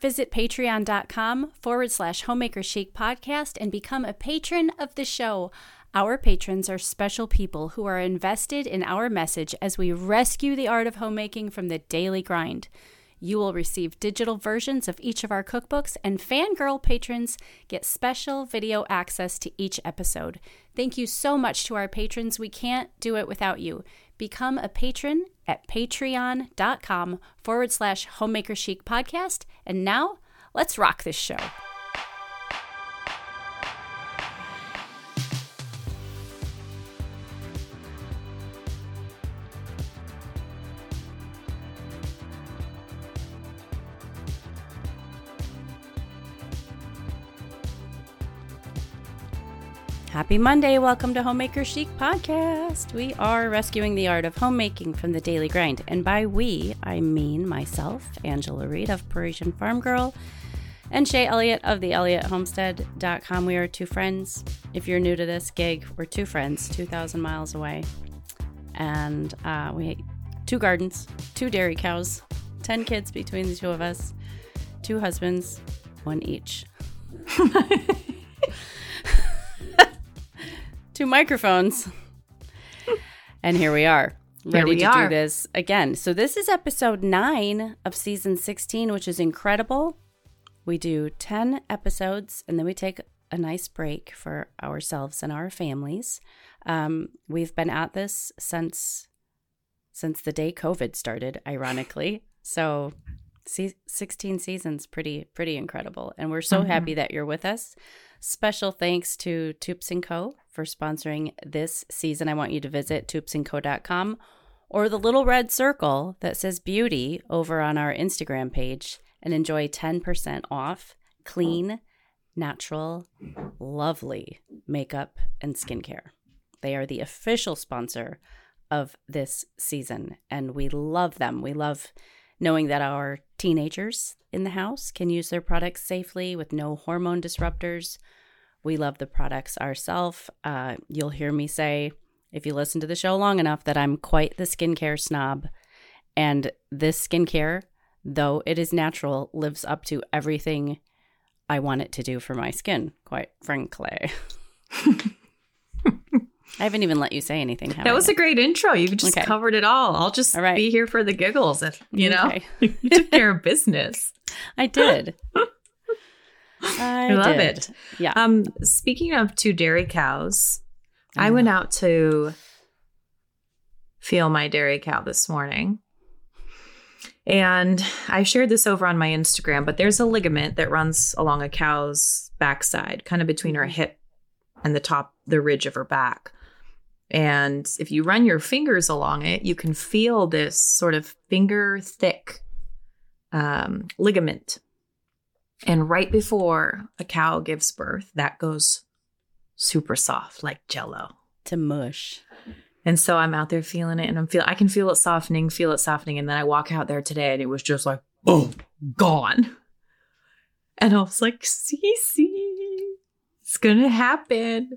Visit patreon.com forward slash homemaker chic podcast and become a patron of the show. Our patrons are special people who are invested in our message as we rescue the art of homemaking from the daily grind. You will receive digital versions of each of our cookbooks, and fangirl patrons get special video access to each episode. Thank you so much to our patrons. We can't do it without you. Become a patron at patreon.com forward slash homemaker chic podcast. And now let's rock this show. Happy Monday. Welcome to Homemaker Chic Podcast. We are rescuing the art of homemaking from the daily grind. And by we, I mean myself, Angela Reed of Parisienne Farm Girl, and Shaye Elliott of the ElliottHomestead.com. We are two friends. If you're new to this gig, we're two friends, 2,000 miles away. And uh, we two gardens, two dairy cows, 10 kids between the two of us, two husbands, one each. two microphones. and here we are, ready we to are. do this again. So, this is episode nine of season 16, which is incredible. We do 10 episodes and then we take a nice break for ourselves and our families. Um, we've been at this since since the day COVID started, ironically. So, se- 16 seasons pretty pretty incredible and we're so Mhm. happy that you're with us. Special thanks to Toups & Co for sponsoring this season. I want you to visit toupsandco.com or the little red circle that says beauty over on our Instagram page and enjoy 10% off clean, natural, lovely makeup and skincare. They are the official sponsor of this season and we love them. We love knowing that our teenagers in the house can use their products safely with no hormone disruptors. We love the products ourselves. Uh, you'll hear me say, if you listen to the show long enough, that I'm quite the skincare snob. And this skincare, though it is natural, lives up to everything I want it to do for my skin, quite frankly. I haven't even let you say anything. That I? was a great intro. You just Okay. covered it all. I'll just All right. be here for the giggles. If, you know, Okay. you took care of business. I did. I, I love did. it. Yeah. Um, speaking of two dairy cows, I went out to feel my dairy cow this morning. And I shared this over on my Instagram, but there's a ligament that runs along a cow's backside, kind of between her hip and the top, the ridge of her back. And if you run your fingers along it, you can feel this sort of finger thick um, ligament. And right before a cow gives birth, that goes super soft, like jello. to mush. And so I'm out there feeling it and I'm feel I can feel it softening, feel it softening. And then I walk out there today and it was just like, boom, gone. And I was like, Cece, it's gonna happen.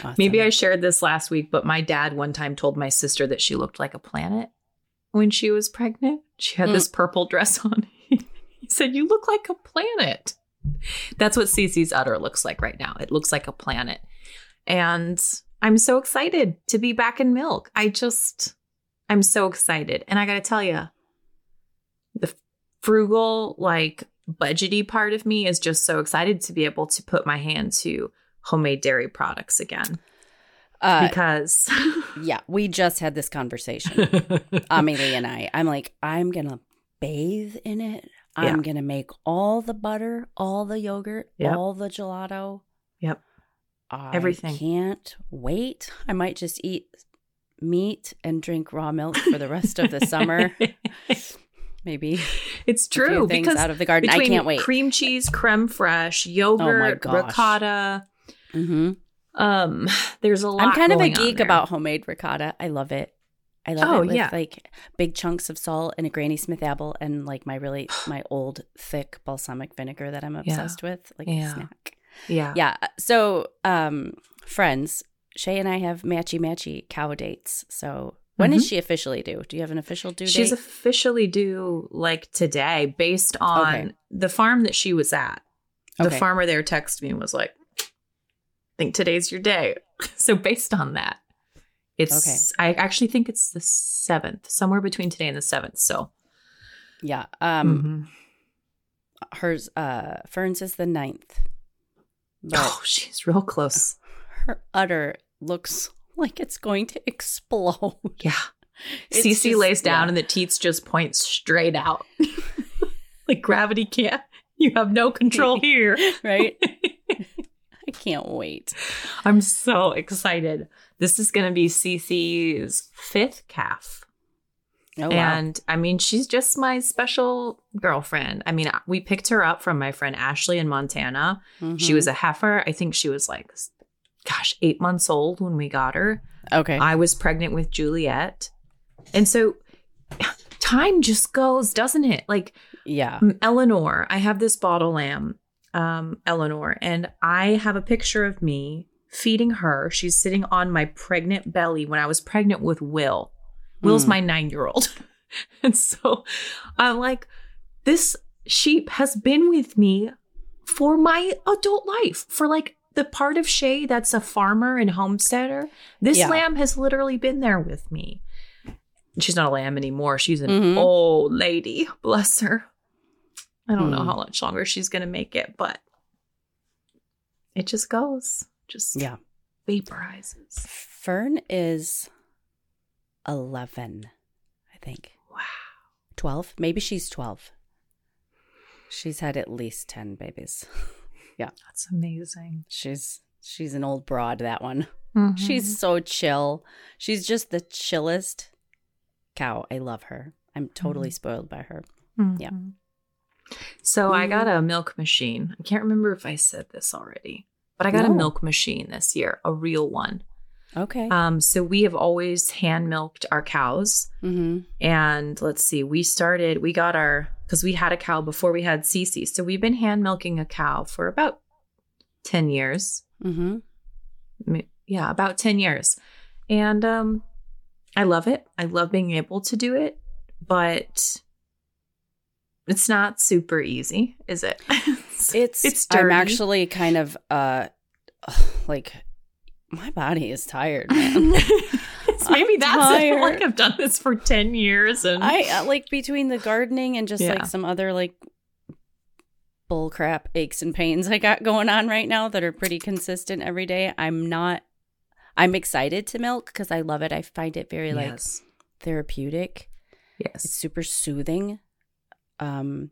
Awesome. Maybe I shared this last week, but my dad one time told my sister that she looked like a planet when she was pregnant. She had Mm. this purple dress on. he said, You look like a planet. That's what Cece's udder looks like right now. It looks like a planet. And I'm so excited to be back in milk. I just, I'm so excited. And I got to tell you, the frugal, like budgety part of me is just so excited to be able to put my hand to homemade dairy products again Uh, because yeah, we just had this conversation, Amelie and I. I'm like, I'm gonna bathe in it. I'm Yeah. gonna make all the butter, all the yogurt, Yep. all the gelato. Yep. I Everything. Can't wait. I might just eat meat and drink raw milk for the rest of the summer. Maybe it's true things because out of the garden. I between can't wait. cream cheese, creme fraiche, yogurt, gosh. ricotta. Hmm Um, there's a lot. I'm kind of a geek about homemade ricotta. I love it. I love Oh, it with yeah. like big chunks of salt and a Granny Smith apple and like my really my old thick balsamic vinegar that I'm obsessed with, like a snack. Yeah. Yeah. So, um, friends, Shay and I have matchy matchy cow dates. So When is Mhm. she officially due? Do you have an official due She's date? officially due like today based on Okay. the farm that she was at. The Okay. farmer there texted me and was like, think today's your day. So based on that, it's Okay. I actually think it's the seventh, somewhere between today and the seventh. So yeah. Um Mhm. hers uh Fern's is the ninth. Oh, she's real close. her udder looks like it's going to explode. Yeah. It's Cece just- lays down yeah. and the teats just point straight out. like gravity can't. You have no control here. right? I can't wait. I'm so excited. This is going to be Cece's fifth calf. Oh wow. And I mean, she's just my special girlfriend. I mean, we picked her up from my friend Ashley in Montana. She Mhm. was a heifer. I think she was like, gosh, eight months old when we got her. okay. I was pregnant with Juliet. And so time just goes, doesn't it? Like yeah. Eleanor, I have this bottle lamb, um, Eleanor, and I have a picture of me feeding her. She's sitting on my pregnant belly when I was pregnant with Will. Will's Mm. my nine year old. and so I'm like, this sheep has been with me for my adult life, for like the part of Shaye that's a farmer and homesteader. This Yeah. lamb has literally been there with me. She's not a lamb anymore. She's an Mhm. old lady. Bless her. I don't know Hmm. how much longer she's going to make it, but it just goes, just Yeah. vaporizes. Fern is 11, I think. Wow. 12. Maybe she's 12. She's had at least 10 babies. Yeah. That's amazing. She's she's an old broad that one. Mhm. She's so chill. She's just the chillest cow. I love her. I'm totally spoiled by her. yeah. So I got a milk machine. I can't remember if I said this already, but I got a milk machine this year, a real one. Okay. Um, so we have always hand milked our cows. mm-hmm. And let's see, we started, we got our, because we had a cow before we had Cece. So we've been hand milking a cow for about 10 years. Mm-hmm. Yeah, about 10 years. And um, I love it. I love being able to do it, but it's not super easy, is it? It's it's I'm actually kind of uh like my body is tired, man. Maybe I'm that's it. Like I've done this for 10 years and I uh, like between the gardening and just Yeah. like some other like bull crap aches and pains I got going on right now that are pretty consistent every day. I'm not I'm excited to milk because I love it. I find it very like therapeutic. Yes. It's super soothing. Um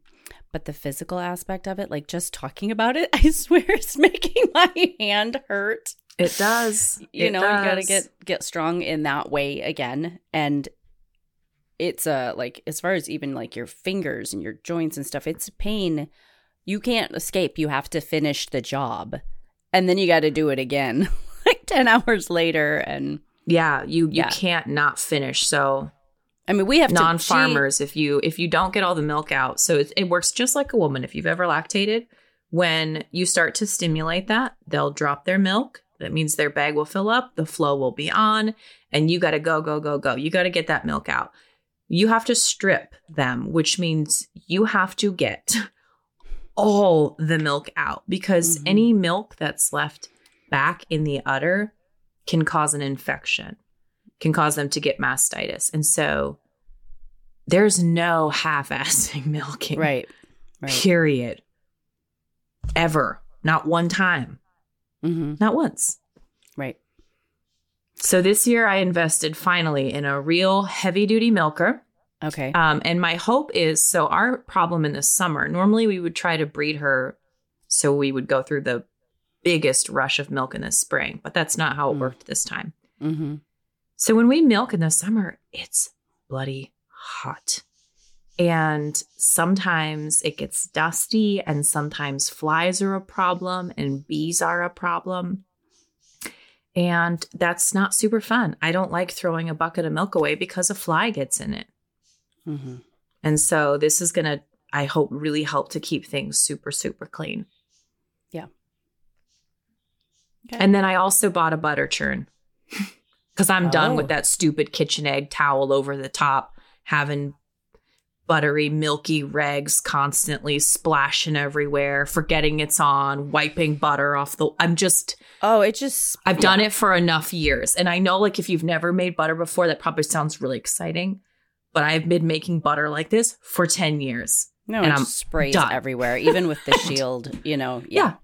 but the physical aspect of it, like just talking about it, I swear it's making my hand hurt. It does. You It know, you got to get get strong in that way again and it's uh like as far as even like your fingers and your joints and stuff, it's pain. You can't escape. You have to finish the job. And then you got to do it again like 10 hours later and Yeah, you you Yeah. can't not finish. So I mean, we have non-farmers, if you if you don't get all the milk out, so it, it works just like a woman. If you've ever lactated, when you start to stimulate that, they'll drop their milk. That means their bag will fill up, the flow will be on, and you got to go go go go. You got to get that milk out. You have to strip them, which means you have to get all the milk out because Mhm. any milk that's left back in the udder can cause an infection, can cause them to get mastitis. And so there's no half assing milking. Right. Right. Period. Ever. Not one time. hmm Not once. Right. So this year I invested finally in a real heavy duty milker. Okay. Um, and my hope is so our problem in the summer, normally we would try to breed her so we would go through the biggest rush of milk in the spring, but that's not how it Mm. worked this time. hmm So when we milk in the summer, it's bloody hot. And sometimes it gets dusty, and sometimes flies are a problem, and bees are a problem. And that's not super fun. I don't like throwing a bucket of milk away because a fly gets in it. hmm And so this is going to, I hope, really help to keep things super, super clean. Yeah. Okay. And then I also bought a butter churn because I'm done Oh. with that stupid KitchenAid towel over the top, having buttery, milky regs constantly splashing everywhere, forgetting it's on, wiping butter off the. I'm just, Oh, it just I've done it for enough years. And I know, like, if you've never made butter before, that probably sounds really exciting. But I've been making butter like this for 10 years. No, and I'm sprays done. everywhere, even with the shield. You know, Yeah.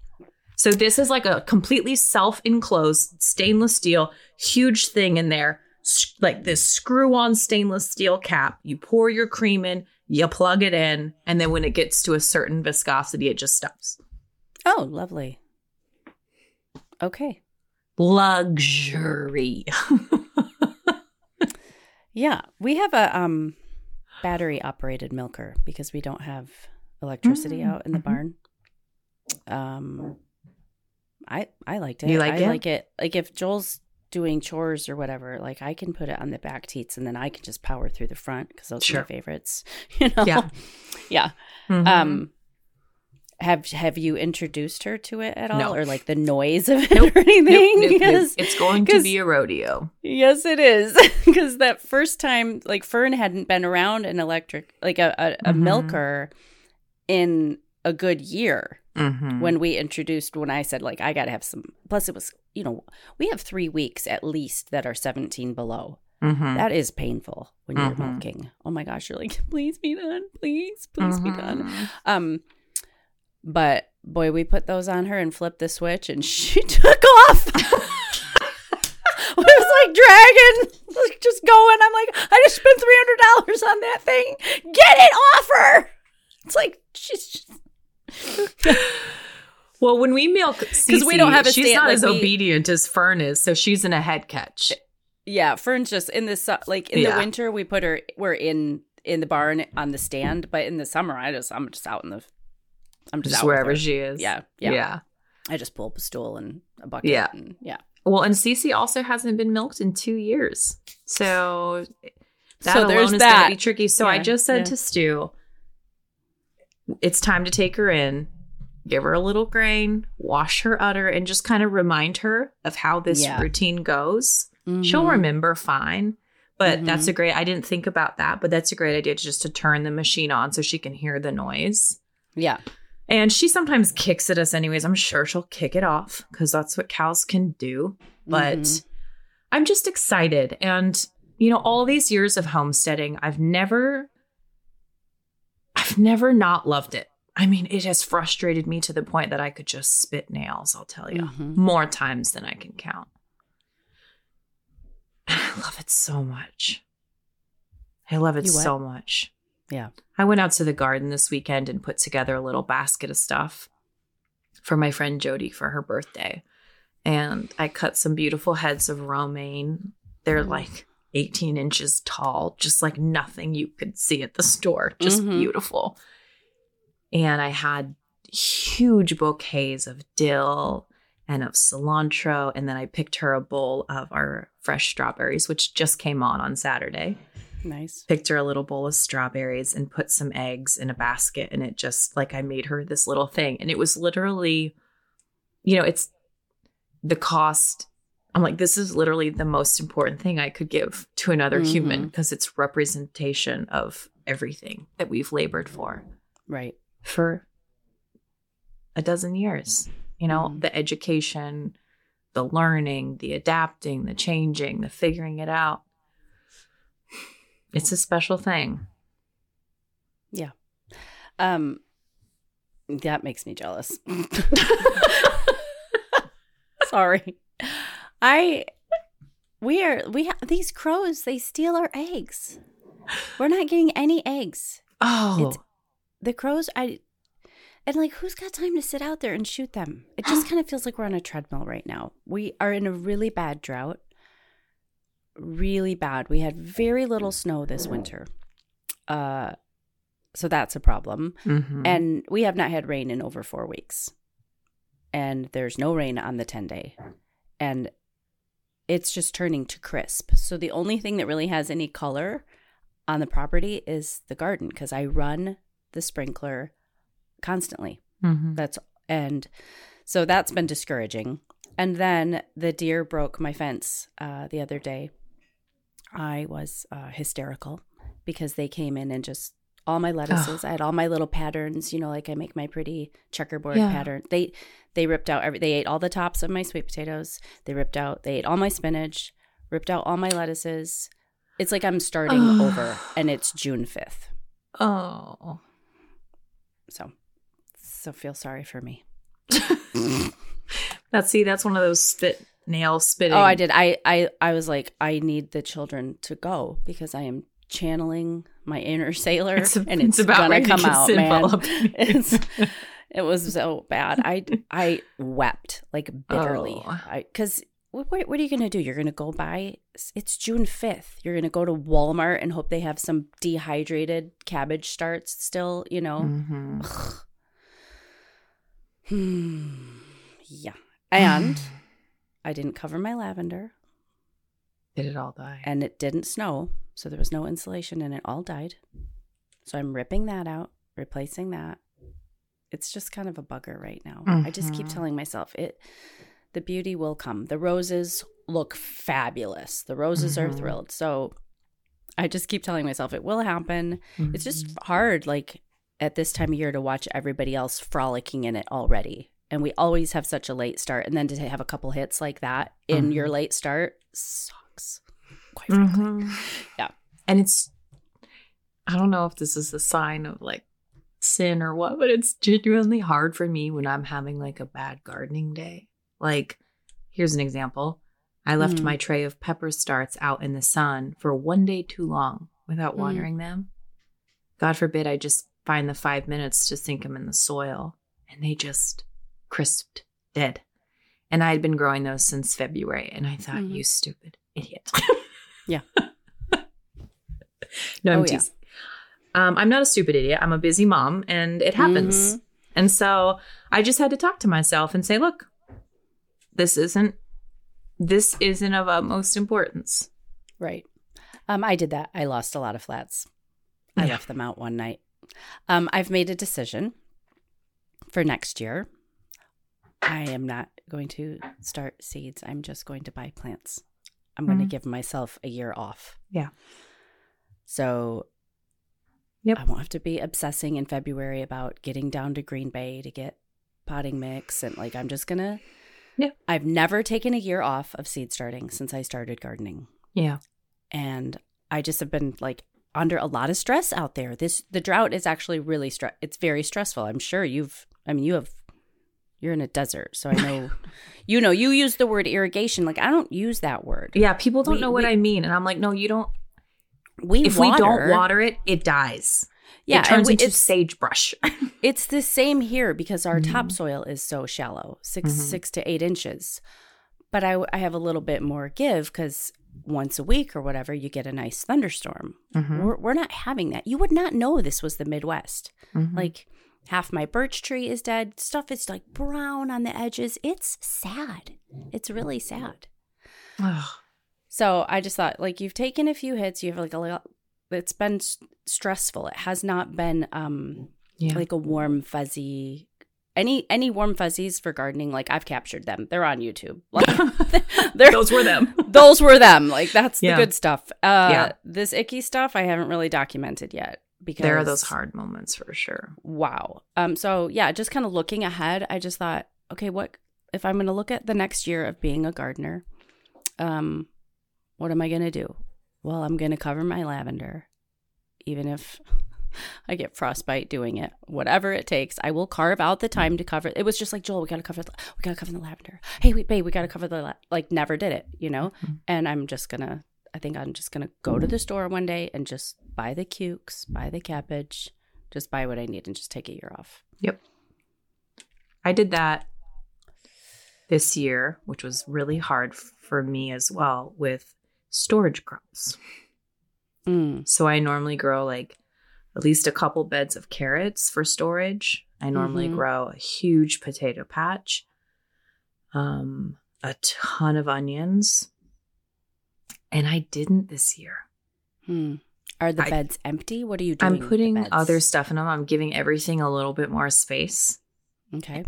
So this is like a completely self-enclosed stainless steel, huge thing in there, like this screw-on stainless steel cap. You pour your cream in, you plug it in, and then when it gets to a certain viscosity, it just stops. Oh, lovely. Okay. Luxury. Yeah, we have a um battery operated milker because we don't have electricity Mm, out in the mhm. barn. Um I I liked it. You like I it? like it. Like if Joel's doing chores or whatever, like I can put it on the back teats and then I can just power through the front because those are my favorites. You know? Yeah. yeah. Mhm. Um have have you introduced her to it at all No. or like the noise of it Nope. or anything? Nope, nope, nope. Because- It's going to be a rodeo. Yes, it is. Because that first time, like Fern hadn't been around an electric, like a, a, a Mhm. milker in a good year Mm-hmm. when we introduced, when I said, like, I got to have some. Plus, it was, you know, we have three weeks at least that are 17 below. mm-hmm. That is painful when you're milking. Oh my gosh, you're like, please be done. Please, please be done. Mhm. Um, but boy, we put those on her and flipped the switch, and she took off. it was like dragging, like just going. I'm like, I just spent three hundred dollars on that thing. Get it off her. It's like she's just, Well, when we milk, because we don't have a she's stand- not like as we- obedient as Fern is, so she's in a head catch. yeah. Fern's just in the like in Yeah. the winter we put her. We're in in the barn on the stand, but in the summer I just I'm just out in the. I'm just, Just wherever she is. Yeah, yeah, yeah. I just pull up a stool and a bucket. Yeah. and, yeah. Well, and Cece also hasn't been milked in two years, so that So alone is going to be tricky. So I just said yeah. to Stu, "It's time to take her in, give her a little grain, wash her udder, and just kind of remind her of how this Yeah. routine goes. She'll Mhm. remember fine." But Mhm. that's a great. I didn't think about that, but that's a great idea to just to turn the machine on so she can hear the noise. Yeah. And she sometimes kicks at us anyways. I'm sure she'll kick it off because that's what cows can do. But Mhm. I'm just excited. And, you know, all these years of homesteading, I've never, I've never not loved it. I mean, it has frustrated me to the point that I could just spit nails, I'll tell you, Mhm. more times than I can count. I love it so much. I love it so much. Yeah. I went out to the garden this weekend and put together a little basket of stuff for my friend Jody for her birthday. And I cut some beautiful heads of romaine. They're Mm. like 18 inches tall, just like nothing you could see at the store. Just Mhm. beautiful. And I had huge bouquets of dill and of cilantro. And then I picked her a bowl of our fresh strawberries, which just came on on Saturday Nice. picked her a little bowl of strawberries and put some eggs in a basket and it just like I made her this little thing and it was literally you know it's the cost I'm like this is literally the most important thing I could give to another human Mhm. because it's representation of everything that we've labored for Right. for a dozen years you know Mhm. the education the learning the adapting the changing the figuring it out it's a special thing Yeah. Um, that makes me jealous. Sorry, I we are we ha- these crows. They steal our eggs. We're not getting any eggs. oh It's- The crows. I and like who's got time to sit out there and shoot them? It just kind of feels like we're on a treadmill right now. We are in a really bad drought. Really bad. We had very little snow this winter. Uh so that's a problem. Mhm. And we have not had rain in over four weeks. And there's no rain on the 10 day. And it's just turning to crisp. So the only thing that really has any color on the property is the garden because I run the sprinkler constantly. Mhm. That's and so that's been discouraging. And then the deer broke my fence uh, the other day. I was uh, hysterical because they came in and just all my lettuces. I had all my little patterns, you know, like I make my pretty checkerboard Yeah. pattern. They they ripped out every. They ate all the tops of my sweet potatoes. They ripped out. They ate all my spinach. Ripped out all my lettuces. It's like I'm starting over, and it's June fifth. Oh. So, so feel sorry for me. That's see, that's one of those spit nail spitting. Oh, I did. I, I, I was like, I need the children to go because I am channeling my inner sailor, It's, and it's, about gonna come out, man. It's, it was so bad. I, I wept like bitterly. Oh. Because what, what what are you gonna do? You're gonna go buy. It's June fifth. You're gonna go to Walmart and hope they have some dehydrated cabbage starts still. You know. Mhm. Hmm. Yeah. And I didn't cover my lavender. Did it all die? and it didn't snow, so there was no insulation and it all died. So I'm ripping that out, replacing that. It's just kind of a bugger right now. I just keep Mhm. telling myself it the beauty will come. The roses look fabulous. The roses are Mhm. thrilled. So I just keep telling myself it will happen. It's just Mhm. hard like at this time of year to watch everybody else frolicking in it already. And we always have such a late start and then to have a couple hits like that in your Mhm. late start sucks. Quite frankly. Mhm. Yeah. And it's, I don't know if this is a sign of like sin or what, but it's genuinely hard for me when I'm having like a bad gardening day. Like, here's an example I left Mhm. my tray of pepper starts out in the sun for one day too long without Mhm. watering them. God forbid I just find the five minutes to sink them in the soil and they just crisped dead. And I had been growing those since February, and I thought, Mhm. you stupid idiot. Yeah. no, I'm Oh, yeah. teasing. Um, I'm not a stupid idiot. I'm a busy mom, and it happens. Mhm. And so I just had to talk to myself and say, look, this isn't this isn't of utmost importance. Right. Um, I did that. I lost a lot of flats. I Yeah. left them out one night. Um, I've made a decision for next year. I am not going to start seeds. I'm just going to buy plants. I'm going to Mhm. give myself a year off. Yeah. So Yep. I won't have to be obsessing in February about getting down to Green Bay to get potting mix and like I'm just going to Yeah. I've never taken a year off of seed starting since I started gardening Yeah. and I just have been like under a lot of stress out there. This the drought is actually really stress. It's very stressful. I'm sure you've. I mean, you have. You're in a desert, so I know. you know, you use the word irrigation. Like I don't use that word. Yeah, people don't We- know what we- I mean. And I'm like, no, you don't We if water, we don't water it, it dies. yeah, it turns we, into it's sagebrush. it's the same here because our Mhm. topsoil is so shallow, 6 Mhm. six to eight inches. But I I have a little bit more give because once a week or whatever you get a nice thunderstorm. Mhm. We're, we're not having that. You would not know this was the Midwest. Mhm. Like half my birch tree is dead. Stuff is like brown on the edges. It's sad. It's really sad. Ugh. So I just thought, like, you've taken a few hits. You've like a little. It's been s- stressful. It has not been um yeah. like a warm fuzzy. Any any warm fuzzies for gardening? Like I've captured them. They're on YouTube. Like, they're, Those were them. those were them. Like that's Yeah. the good stuff. Uh, Yeah. This icky stuff I haven't really documented yet because there are those hard moments for sure. wow. Um so yeah, just kind of looking ahead, I just thought, okay, what if I'm going to look at the next year of being a gardener? Um what am I going to do? Well, I'm going to cover my lavender even if I get frostbite doing it. Whatever it takes, I will carve out the time to cover. It was just like Joel, we got to cover the, we got to cover the lavender. Hey, wait, babe, we got to cover the la-. like never did it, you know? Mhm. And I'm just going to I think I'm just going to go to the store one day and just buy the cukes, buy the cabbage, just buy what I need and just take a year off. Yep. I did that this year, which was really hard f- for me as well with storage crops. Mm. So I normally grow like at least a couple beds of carrots for storage. I normally Mhm. grow a huge potato patch, um, a ton of onions, and I didn't this year. Hmm. Are the I- beds empty? What are you doing? I'm putting other stuff in them. I'm giving everything a little bit more space, Okay.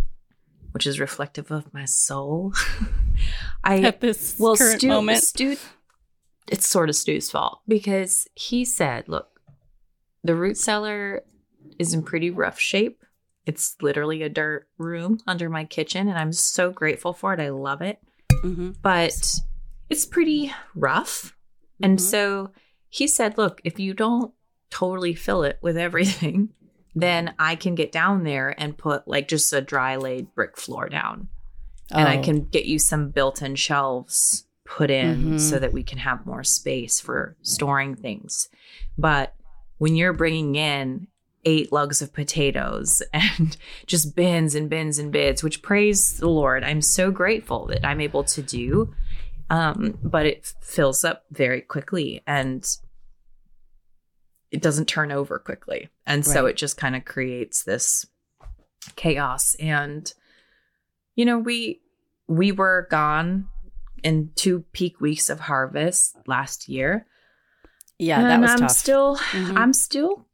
which is reflective of my soul. I At this well, current Stu, moment. Stu, it's sort of Stu's fault because he said, "Look, the root cellar is in pretty rough shape. It's literally a dirt room under my kitchen, and I'm so grateful for it. I love it, hmm but it's pretty rough. And Mhm. so he said, Look, if you don't totally fill it with everything, then I can get down there and put like just a dry laid brick floor down. And I Oh. can get you some built in shelves put in Mhm. so that we can have more space for storing things. But when you're bringing in eight lugs of potatoes and just bins and bins and bins, which praise the Lord, I'm so grateful that I'm able to do. Um, but it fills up very quickly and it doesn't turn over quickly. And so Right. it just kind of creates this chaos. And, you know, we we were gone in two peak weeks of harvest last year. Yeah, that and was I'm tough. still Mhm. I'm still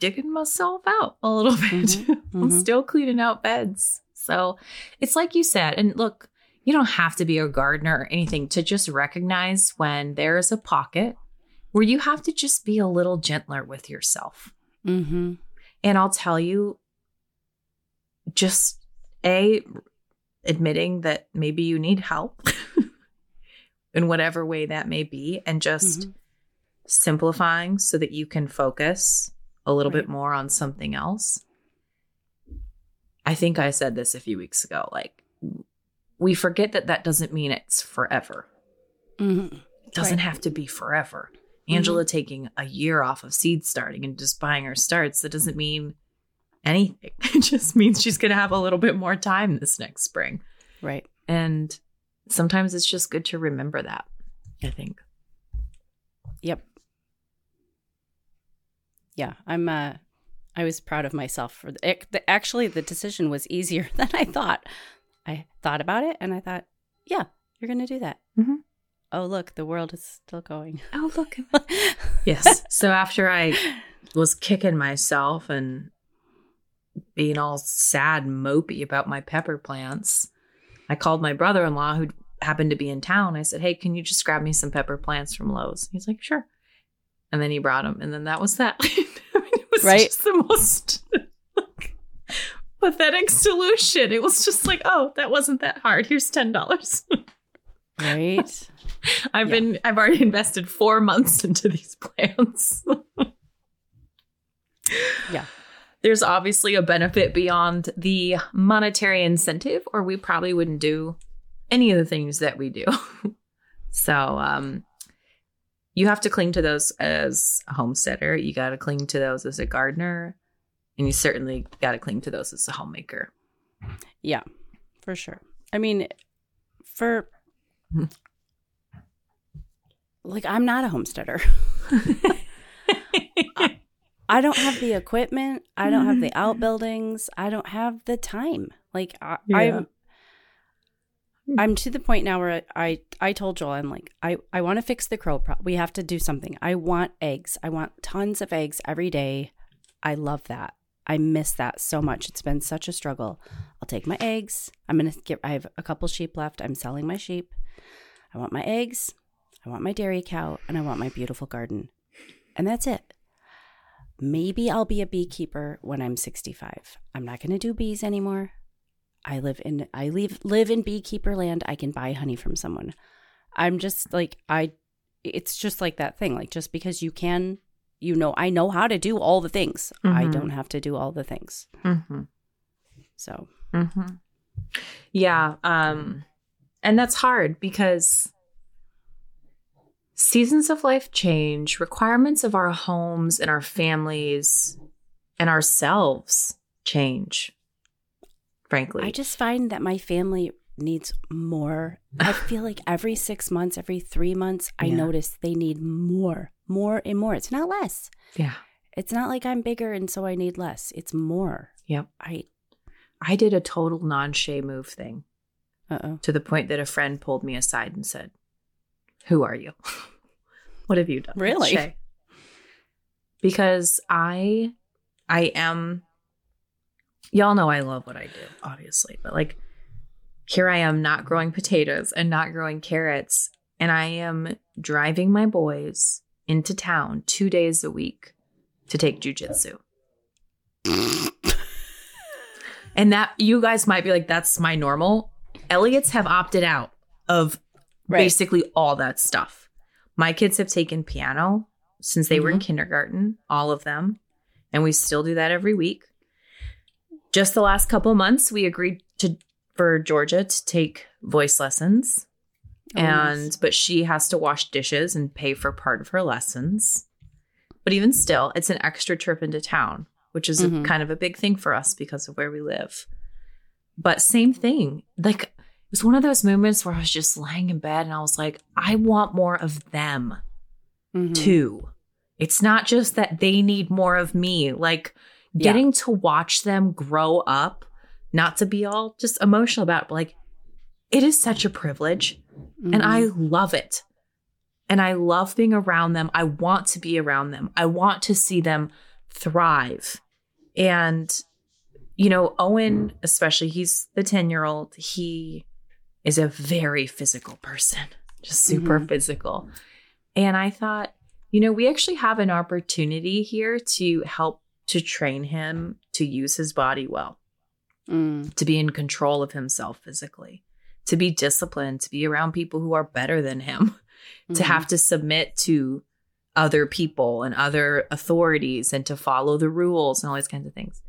digging myself out a little bit. Mhm, I'm mhm. still cleaning out beds. So it's like you said, and look, you don't have to be a gardener or anything to just recognize when there is a pocket where you have to just be a little gentler with yourself. hmm And I'll tell you, just a admitting that maybe you need help in whatever way that may be, and just Mhm. simplifying so that you can focus a little Right. bit more on something else. I think I said this a few weeks ago. Like, we forget that that doesn't mean it's forever. hmm It doesn't Right. have to be forever. Angela taking a year off of seed starting and just buying her starts, that doesn't mean anything. It just means she's going to have a little bit more time this next spring. Right. And sometimes it's just good to remember that, I think. Yep. Yeah, I'm. uh I was proud of myself for the, it, the. Actually, the decision was easier than I thought. I thought about it and I thought, yeah, you're going to do that. Mhm. Oh, look, the world is still going. Oh, look. yes. So after I was kicking myself and being all sad and mopey about my pepper plants, I called my brother in law who happened to be in town. I said, Hey, can you just grab me some pepper plants from Lowe's? He's like, Sure. And then he brought them. And then that was that. I mean, it was Right. just the most pathetic solution. It was just like, Oh, that wasn't that hard. Here's $10. right. I've Yeah. been I've already invested four months into these plants. Yeah. There's obviously a benefit beyond the monetary incentive, or we probably wouldn't do any of the things that we do. so um you have to cling to those as a homesteader. You gotta cling to those as a gardener. And you certainly gotta cling to those as a homemaker. Yeah, for sure. I mean, for like, I'm not a homesteader. I don't have the equipment. I don't have the mm-hmm. outbuildings. I don't have the time. Like I, Yeah. I'm, I'm to the point now where I, I told Joel, I'm like, I, I want to fix the crow. Pro- we have to do something. I want eggs. I want tons of eggs every day. I love that. I miss that so much. It's been such a struggle. I'll take my eggs. I'm gonna get. I have a couple sheep left. I'm selling my sheep. I want my eggs. I want my dairy cow, and I want my beautiful garden, and that's it. Maybe I'll be a beekeeper when I'm 65. I'm not going to do bees anymore. I live in I live live in beekeeper land. I can buy honey from someone. I'm just like I it's just like that thing. Like just because you can, you know, I know how to do all the things. I Mhm. don't have to do all the things. mm-hmm. So, hmm Yeah. Um, and that's hard because seasons of life change, requirements of our homes and our families and ourselves change, frankly. I just find that my family needs more. I feel like every 6 months, every 3 months, I Yeah. notice they need more, more and more. It's not less. yeah. It's not like I'm bigger and so I need less. It's more. Yep. I I did a total non Shaye move thing uh-oh. to the point that a friend pulled me aside and said, Who are you? what have you done? Really? Shaye?" Because I I am y'all know I love what I do, obviously, but like here I am not growing potatoes and not growing carrots, and I am driving my boys into town two days a week to take jujitsu. and that you guys might be like, that's my normal. Elliott's have opted out of Right. basically all that stuff. My kids have taken piano since they were in mm-hmm. kindergarten, all of them, and we still do that every week. Just the last couple months, we agreed to for Georgia to take voice lessons, Oh, and nice. but she has to wash dishes and pay for part of her lessons. But even still, it's an extra trip into town, which is a- Mhm. kind of a big thing for us because of where we live. But same thing, like it was one of those moments where I was just laying in bed and I was like, I want more of them Mhm. too. It's not just that they need more of me. Like Yeah. getting to watch them grow up, not to be all just emotional about, it, but like it is such a privilege and Mhm. I love it. And I love being around them. I want to be around them. I want to see them thrive. And, you know, Owen, especially, he's the 10 year old, he is a very physical person, just super Mhm. physical. And I thought, you know, we actually have an opportunity here to help to train him to use his body well Mm. to be in control of himself physically, to be disciplined, to be around people who are better than him, to Mhm. have to submit to other people and other authorities and to follow the rules and all these kinds of things.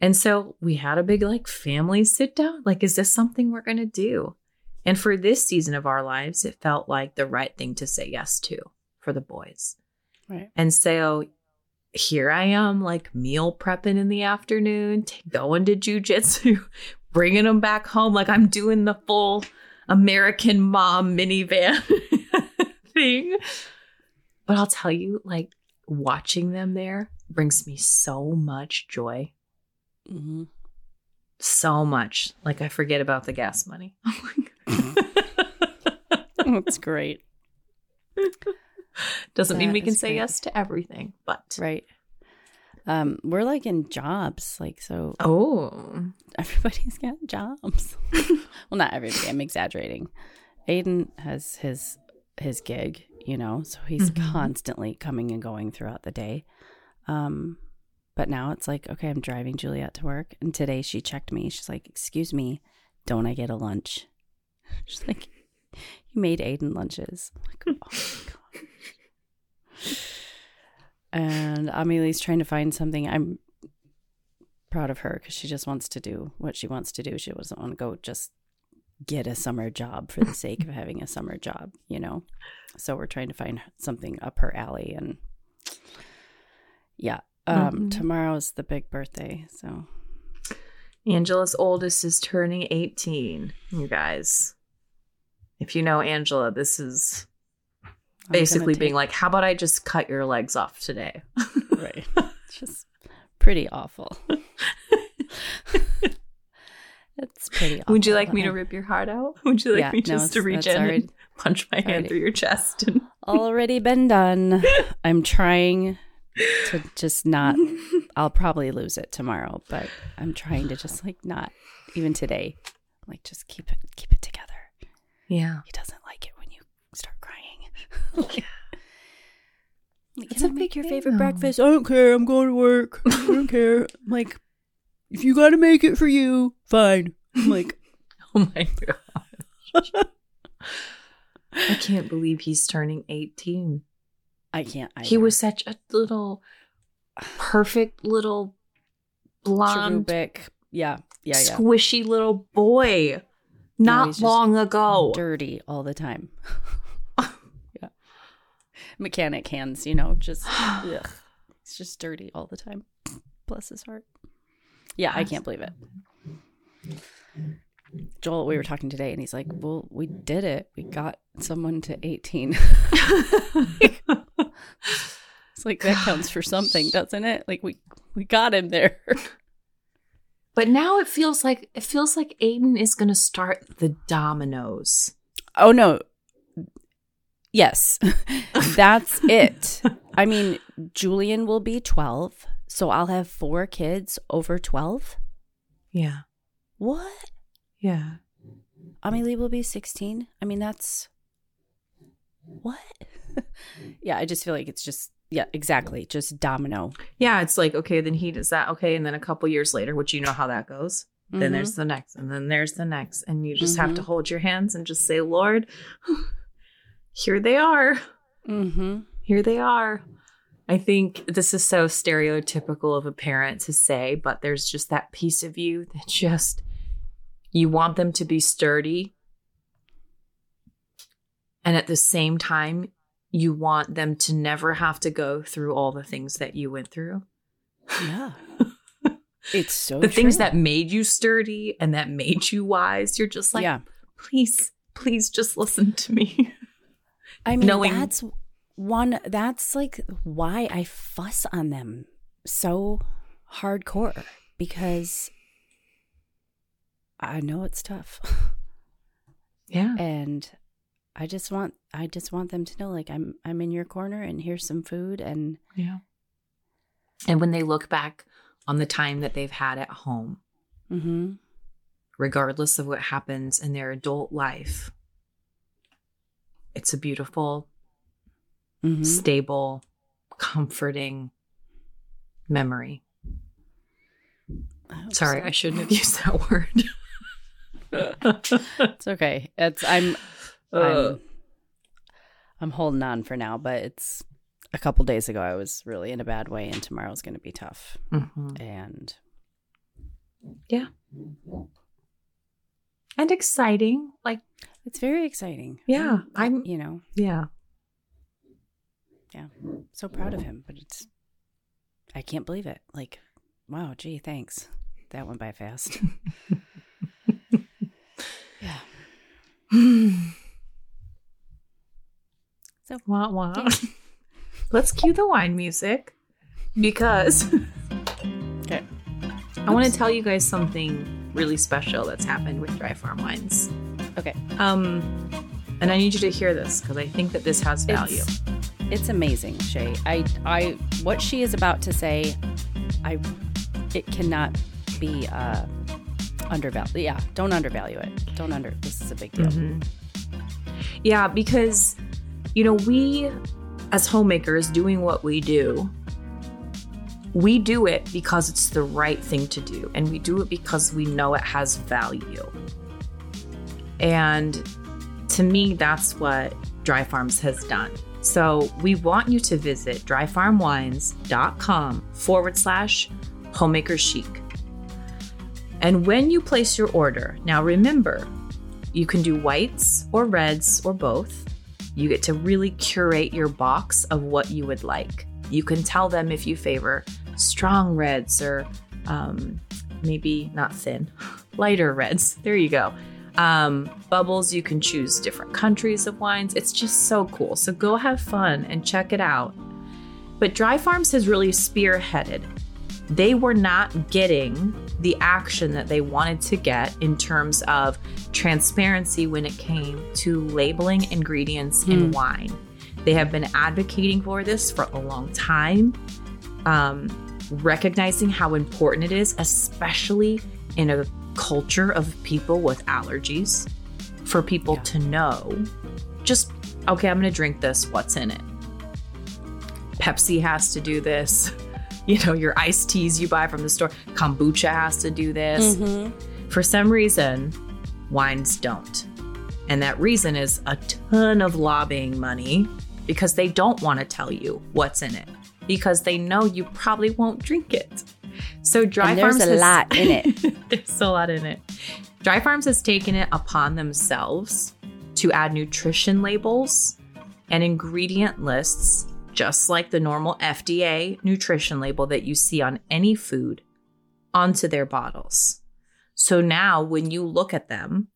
And so we had a big like family sit down. Like, is this something we're going to do? And for this season of our lives, it felt like the right thing to say yes to for the boys. Right. And so here I am, like meal prepping in the afternoon, t- going to jujitsu, bringing them back home. Like I'm doing the full American mom minivan thing. But I'll tell you, like watching them there brings me so much joy. Mhm. So much. Like I forget about the gas money. That's great. Doesn't mean we can say great. yes to everything, but Right. Um, we're like in jobs, like so oh, everybody's got jobs. well, not everybody. I'm exaggerating. Aiden has his his gig, you know, so he's Mhm. constantly coming and going throughout the day. Um, but now it's like, okay, I'm driving Juliet to work, and today she checked me. She's like, "Excuse me, don't I get a lunch?" She's like, "You made Aiden lunches." I'm like, oh my god. And Amelie's trying to find something. I'm proud of her because she just wants to do what she wants to do. She doesn't want to go just get a summer job for the sake of having a summer job, you know? So we're trying to find something up her alley. And yeah, um, Mhm. tomorrow's the big birthday. So Angela's oldest is turning 18. You guys, if you know Angela, this is basically being like, how about I just cut your legs off today? right. Just pretty awful. it's pretty awful. Would you like me to rip your heart out? Would you like Yeah, me no, just to it's- reach in already- and punch my hand already- through your chest? And already been done. I'm trying to just not I'll probably lose it tomorrow, but I'm trying to just like not even today. Like just keep it keep it together. yeah, He doesn't like it when you start crying. Like, like, It's "Can a I make your favorite though. breakfast? I don't care. I'm going to work. I don't care. I'm like, if you got to make it for you, fine. I'm like, oh my god, I can't believe he's turning 18. I can't. He was such a little perfect little blonde cherubic. Yeah, yeah, yeah. squishy little boy not he's just long ago. dirty all the time. Mechanic hands, you know, just ugh. it's just dirty all the time. Bless his heart. Yeah, I can't believe it. Joel, we were talking today and he's like, Well, we did it. We got someone to 18. it's like that counts for something, doesn't it? Like we we got him there. but now it feels like it feels like Aiden is going to start the dominoes. Oh no. Yes. That's it. I mean, Julian will be 12, So I'll have four kids over 12? Yeah. What? Yeah. Amelie will be 16. I mean, that's what? yeah, I just feel like it's just, yeah, exactly. Just domino. Yeah, it's like, okay, then he does that. Okay. And then a couple years later, which you know how that goes. Then Mhm. there's the next, and then there's the next. And you just have to Mhm. hold your hands and just say, Lord, here they are. Mm-hmm. Here they are. I think this is so stereotypical of a parent to say, but there's just that piece of you that just, you want them to be sturdy. And at the same time, you want them to never have to go through all the things that you went through. Yeah. it's so the things that made you sturdy and that made you wise. You're just like, yeah. please, please just listen to me. I mean, knowing- that's one, that's like why I fuss on them so hardcore because I know it's tough. Yeah. and I just want, I just want them to know like I'm, I'm in your corner and here's some food and Yeah. And when they look back on the time that they've had at home, mm-hmm. regardless of what happens in their adult life, it's a beautiful, Mm-hmm. stable, comforting memory. I Sorry, so. I shouldn't have used that word. It's okay. It's I'm Uh, I'm I'm holding on for now, but it's a couple days ago I was really in a bad way and tomorrow's going to be tough. mhm. And Yeah. And exciting. Like, it's very exciting. yeah, um, I'm, I'm, you know, yeah. yeah, so proud of him, but it's I can't believe it. Like, wow, gee, thanks. That went by fast. yeah. So Wah, wah. Let's cue the wine music because okay. I want to tell you guys something really special that's happened with Dry Farm Wines. Okay. Um, and I need you to hear this because I think that this has value. It's, it's amazing, Shaye. I I what she is about to say, I it cannot be uh undervalued. Yeah, don't undervalue it. Don't under this is a big deal. Mhm. Yeah, because you know, we as homemakers doing what we do, we do it because it's the right thing to do, and we do it because we know it has value. And to me, that's what Dry Farms has done. So we want you to visit dryfarmwines.com forward slash homemaker chic. And when you place your order, now remember, you can do whites or reds or both. You get to really curate your box of what you would like. You can tell them if you favor strong reds or um, maybe not thin, lighter reds. There you go. Um, bubbles, you can choose different countries of wines. It's just so cool. So go have fun and check it out. But Dry Farms has really spearheaded. They were not getting the action that they wanted to get in terms of transparency when it came to labeling ingredients in wine. They have been advocating for this for a long time, um, recognizing how important it is, especially in a culture of people with allergies, for people Yeah. to know just, okay, I'm going to drink this. What's in it? Pepsi has to do this. You know, your iced teas you buy from the store, kombucha has to do this. Mm-hmm. For some reason, wines don't. And that reason is a ton of lobbying money because they don't want to tell you what's in it because they know you probably won't drink it. So Dry And there's Farms a has- lot in it. there's a lot in it. Dry Farms has taken it upon themselves to add nutrition labels and ingredient lists, just like the normal FDA nutrition label that you see on any food, onto their bottles. So now when you look at them,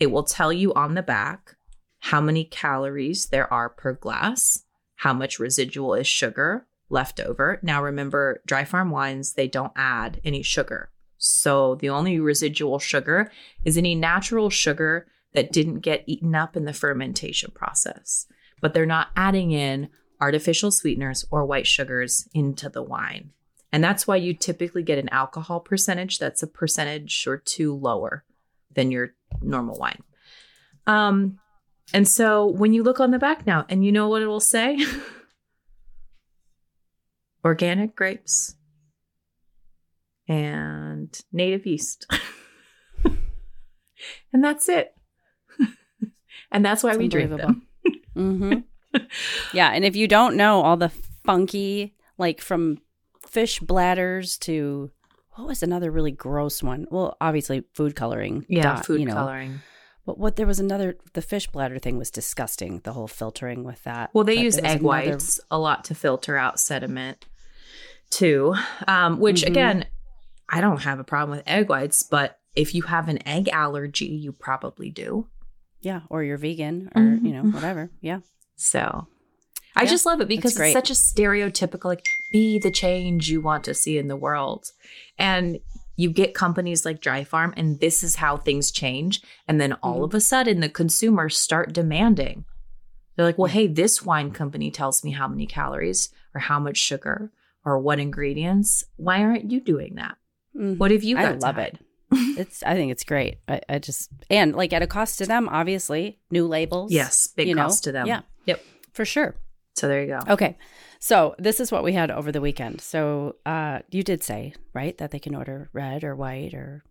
it will tell you on the back how many calories there are per glass, how much residual is sugar left over. Now remember, dry farm wines, they don't add any sugar. So the only residual sugar is any natural sugar that didn't get eaten up in the fermentation process. But they're not adding in artificial sweeteners or white sugars into the wine. And that's why you typically get an alcohol percentage that's a percentage or two lower than your normal wine. Um, and so when you look on the back now, and you know what it will say? Organic grapes and native yeast. and that's it. and that's why we drink them. hmm yeah, and if you don't know all the funky, like from fish bladders to what was another really gross one? Well, obviously food coloring. Yeah, dot, food you know. coloring. But what there was another the fish bladder thing was disgusting. The whole filtering with that. Well, they But use egg another- whites a lot to filter out sediment too. Um, which Mhm. again, I don't have a problem with egg whites, but if you have an egg allergy, you probably do. Yeah, or you're vegan or Mhm. you know whatever. Yeah, So I Yeah, just love it because it's such a stereotypical like be the change you want to see in the world. And you get companies like Dry Farm and this is how things change and then all Mhm. of a sudden the consumers start demanding. They're like, "Well, hey, this wine company tells me how many calories or how much sugar or what ingredients. Why aren't you doing that? Mhm. What have you got I love hide?" it. It's I think it's great. I, I just and like at a cost to them, obviously, new labels. Yes, big you know? cost to them. Yeah. Yep. for sure. So there you go. Okay. So this is what we had over the weekend. So uh you did say, right, that they can order red or white or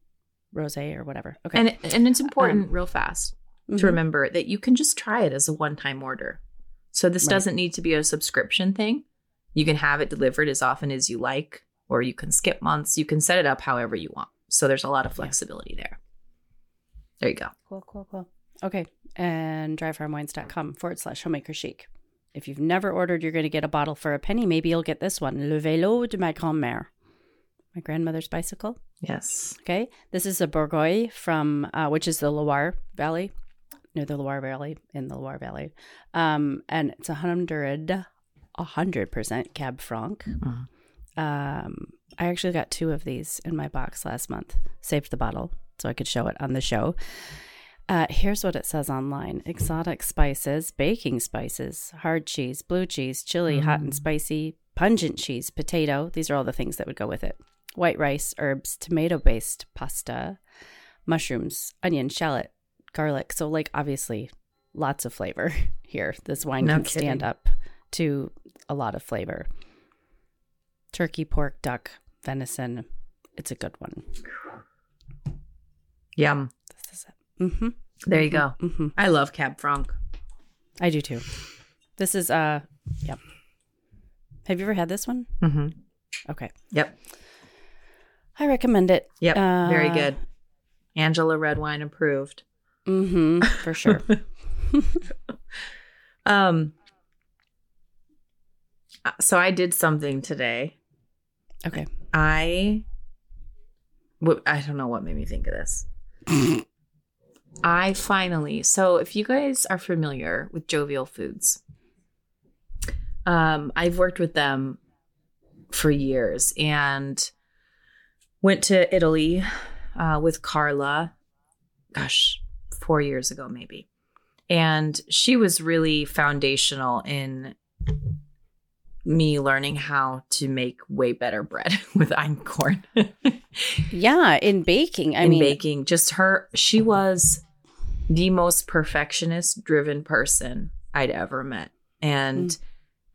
rosé or whatever. Okay. And and it's important Um, real fast. Mhm. to remember that you can just try it as a one time order. So this Right. doesn't need to be a subscription thing. You can have it delivered as often as you like, or you can skip months. You can set it up however you want. So there's a lot of flexibility there. There you go. Cool, cool, cool. Okay. And dryfarmwines.com forward slash homemaker chic. If you've never ordered, you're going to get a bottle for a penny. Maybe you'll get this one Le Vélo de ma grand-mère, my grandmother's bicycle. Yes. Okay. This is a Bourgogne from, uh, which is the Loire Valley, near the Loire Valley, in the Loire Valley. Um, and it's a hundred, a hundred percent Cab Franc. Mhm. Um, I actually got two of these in my box last month. Saved the bottle so I could show it on the show. Uh, here's what it says online: exotic spices, baking spices, hard cheese, blue cheese, chili, hot and Mm. spicy, pungent cheese, potato. These are all the things that would go with it. White rice, herbs, tomato-based pasta, mushrooms, onion, shallot, garlic. So, like, obviously, lots of flavor here. This wine No can stand up to a lot of flavor. Turkey, pork, duck, venison. It's a good one. Yum. This is it. Mm-hmm. There you go. Mm-hmm. I love Cab Franc. I do too. This is uh, yep. Have you ever had this one? Mm-hmm. Okay, Yep. I recommend it. Yep. Very Uh, good. Angela Red Wine approved. Mm-hmm. For sure. Um. So I did something today. Okay. I I don't know what made me think of this. I finally. So if you guys are familiar with Jovial Foods, um, I've worked with them for years and went to Italy uh, with Carla. Gosh, four years ago maybe, and she was really foundational in me learning how to make way better bread with einkorn Yeah, in baking. I in mean, baking. Just her, she was the most perfectionist driven person I'd ever met. And mm.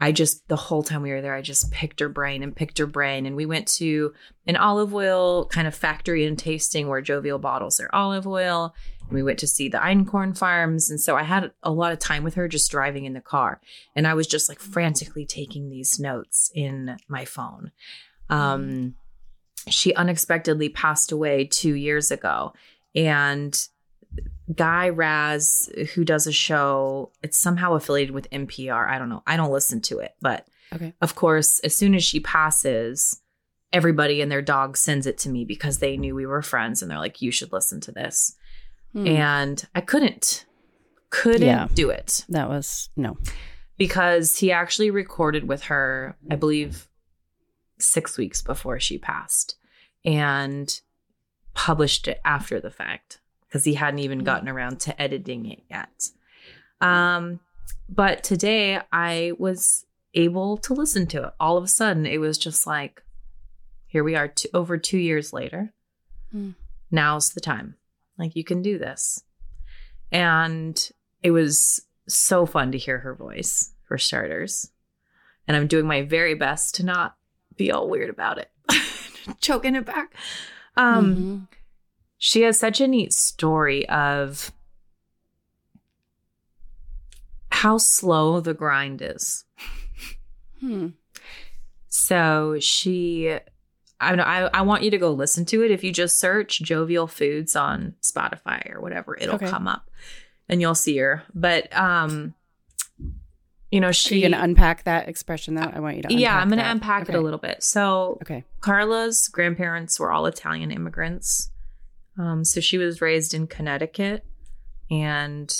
I just, the whole time we were there, I just picked her brain and picked her brain. And we went to an olive oil kind of factory and tasting where Jovial bottles their olive oil. And we went to see the einkorn farms. And so I had a lot of time with her just driving in the car. And I was just like frantically taking these notes in my phone. Um, she unexpectedly passed away two years ago. And Guy Raz, who does a show, it's somehow affiliated with NPR. I don't know. I don't listen to it. But Okay. of course, as soon as she passes, everybody and their dog sends it to me because they knew we were friends and they're like, you should listen to this. hmm, And I couldn't, couldn't Yeah. do it that was no. because he actually recorded with her, I believe, six weeks before she passed and published it after the fact because he hadn't even Mm. gotten around to editing it yet. Um, but today I was able to listen to it. All of a sudden, it was just like, here we are over two years later. Hmm. Now's the time. Like, you can do this. And it was so fun to hear her voice, for starters. And I'm doing my very best to not be all weird about it, choking it back. Um, Mhm. She has such a neat story of how slow the grind is. Hmm. So she, I don't know, I, I want you to go listen to it. If you just search Jovial Foods on Spotify or whatever, it'll Okay. come up and you'll see her. But, um, you know, Are she, you going to unpack that expression though? I want you to yeah, I'm going to that. unpack it a little bit. So Okay. Carla's grandparents were all Italian immigrants. Um, so she was raised in Connecticut. And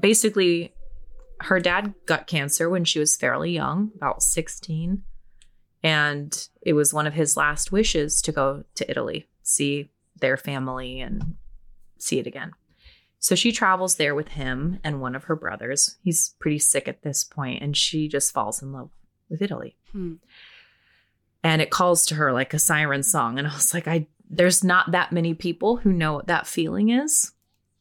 basically, her dad got cancer when she was fairly young, about 16. And it was one of his last wishes to go to Italy, see their family, and see it again. So she travels there with him and one of her brothers. He's pretty sick at this point, and she just falls in love with Italy Hmm. and it calls to her like a siren song and i was like i there's not that many people who know what that feeling is.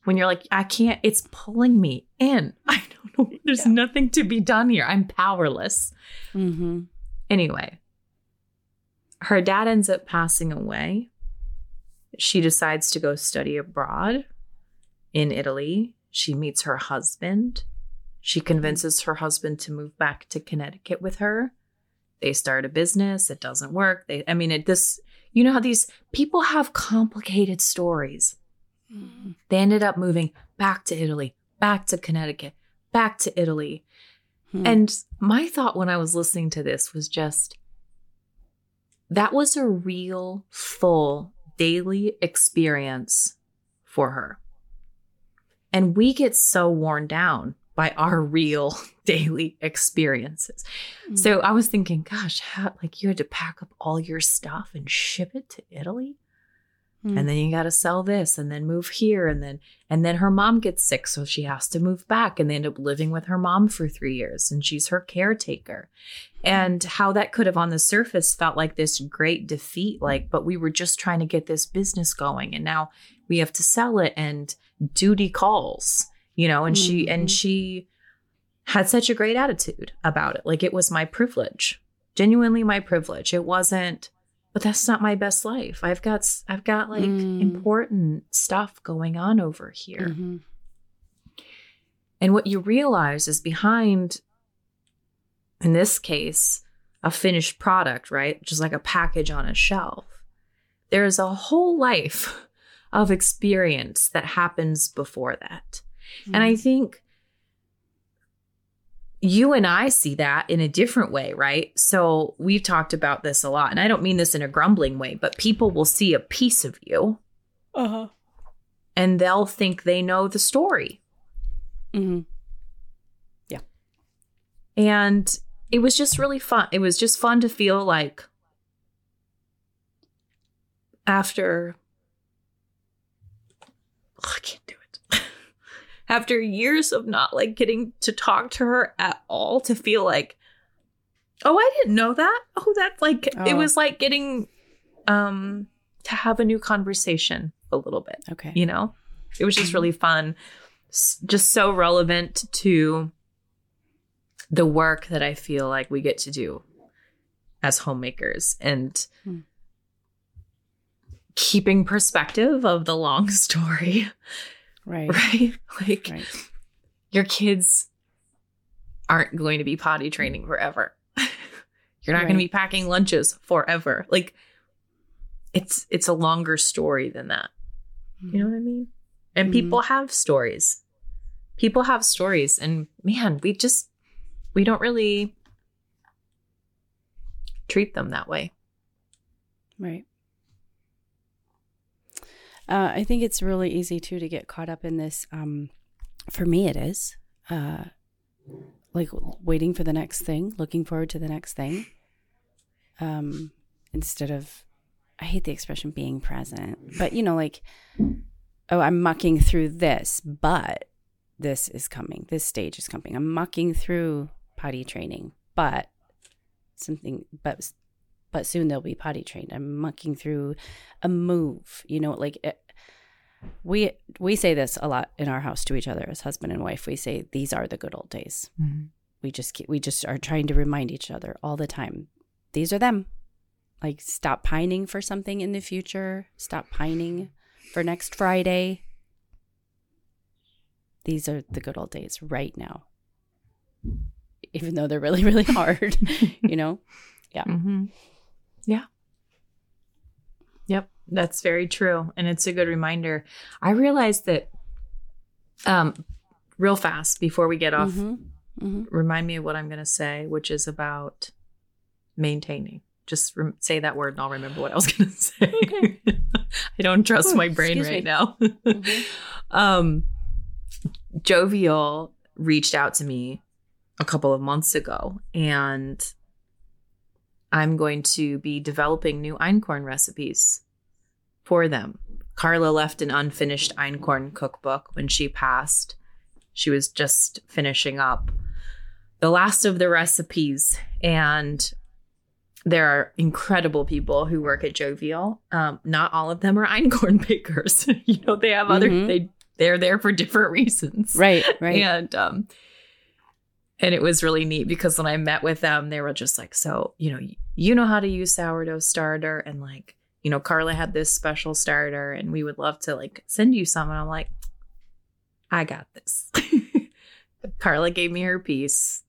When you're like i can't it's pulling me in. I don't know. There's Yeah. nothing to be done here. I'm powerless. Mm-hmm. anyway her dad ends up passing away. She decides to go study abroad in italy. She meets her husband. She convinces her husband to move back to connecticut with her. They start a business. It doesn't work. They i mean it this you know how these people have complicated stories Mm-hmm. they ended up moving back to italy back to connecticut back to italy Hmm. and my thought when I was listening to this was just that was a real, full daily experience for her. And we get so worn down by our real daily experiences. Mm. So I was thinking, gosh, how, like you had to pack up all your stuff and ship it to Italy? Hmm. and then you got to sell this and then move here and then and then her mom gets sick so she has to move back and they end up living with her mom for 3 years and she's her caretaker and how that could have on the surface felt like this great defeat like but we were just trying to get this business going and now we have to sell it and duty calls you know and she and Mhm. she had such a great attitude about it. Like it was my privilege genuinely my privilege. It wasn't but that's not my best life. I've got I've got like Mm. important stuff going on over here. Mhm. and what you realize is behind in this case a finished product right? Just like a package on a shelf. There's a whole life of experience that happens before that and I think you and I see that in a different way, right? So we've talked about this a lot, and I don't mean this in a grumbling way, but people will see a piece of you Uh-huh. and they'll think they know the story. Mhm. Yeah. And it was just really fun. It was just fun to feel like after Oh, I can't do. After years of not like getting to talk to her at all to feel like oh, I didn't know that. Oh, that's like it Oh. was like getting um to have a new conversation a little bit Okay. you know it was just really fun just so relevant to the work that i feel like we get to do as homemakers and Hmm. keeping perspective of the long story Right. right like Right. your kids aren't going to be potty training forever you're not going to be packing lunches forever like it's it's a longer story than that you know what I mean? And Mhm. people have stories. People have stories. And man, we just, we don't really treat them that way. Right. Uh, I think it's really easy too to get caught up in this. Um, for me, it is uh, like waiting for the next thing, looking forward to the next thing, um, instead of. I hate the expression being present, but you know, like, oh, I'm mucking through this, but this is coming. This stage is coming. I'm mucking through potty training, but something, but but soon they'll be potty trained. I'm mucking through a move, you know, like it, we we say this a lot in our house to each other as husband and wife. We say these are the good old days. Mhm. We just keep, we just are trying to remind each other all the time. These are them. Like stop pining for something in the future. Stop pining for next Friday. These are the good old days right now. Even though they're really really hard, you know. Mm-hmm. Yeah. Yep, that's very true, and it's a good reminder. I realized that, um, real fast before we get off, Mhm. Mhm. remind me of what I'm going to say, which is about maintaining. Just rem- say that word, and I'll remember what I was going to say. Okay. I don't trust Ooh, my brain right me. now. Mhm. um, Jovial reached out to me a couple of months ago, and I'm going to be developing new einkorn recipes for them. Carla left an unfinished einkorn cookbook when she passed. She was just finishing up the last of the recipes, and there are incredible people who work at Jovial. Um, not all of them are einkorn bakers. you know, they have other Mhm. they they're there for different reasons. Right, right. And um and it was really neat because when I met with them, they were just like, so, you know, you know how to use sourdough starter and like, you know, Carla had this special starter and we would love to like send you some. And I'm like, I got this. Carla gave me her piece.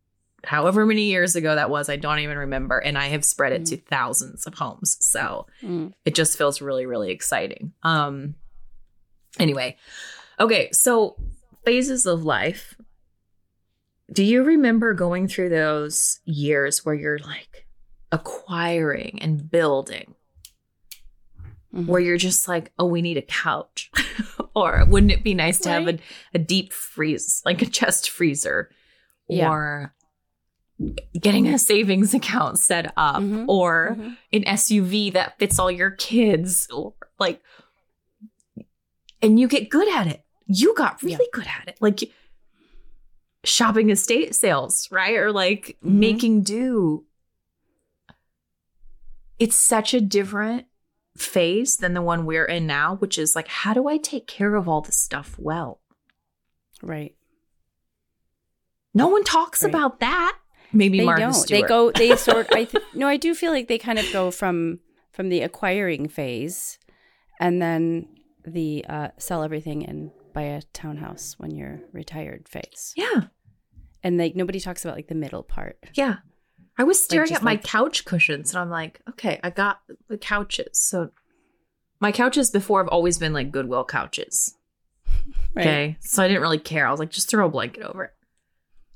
However many years ago that was, I don't even remember. And I have spread it to thousands of homes. So Mm. it just feels really really exciting um anyway okay so phases of life do you remember going through those years where you're like acquiring and building Mhm. where you're just like oh we need a couch or wouldn't it be nice to have a, a deep freeze like a chest freezer Yeah. or getting a savings account set up Mhm. or Mhm. an SUV that fits all your kids or like and you get good at it. You got really Yeah. good at it. Like shopping estate sales, right? Or like Mhm. making do. It's such a different phase than the one we're in now, which is like how do I take care of all this stuff well? Right. No one talks Right. about that. Maybe they Martha don't. Stewart. They go. They sort. I th- no. I do feel like they kind of go from from the acquiring phase, and then the uh, sell everything and buy a townhouse when you're retired phase. Yeah. And like nobody talks about like the middle part. Yeah. I was staring just at my like- couch cushions and I'm like, okay, I got the couches. So my couches before have always been like Goodwill couches. Right. Okay. So I didn't really care. I was like, just throw a blanket over it.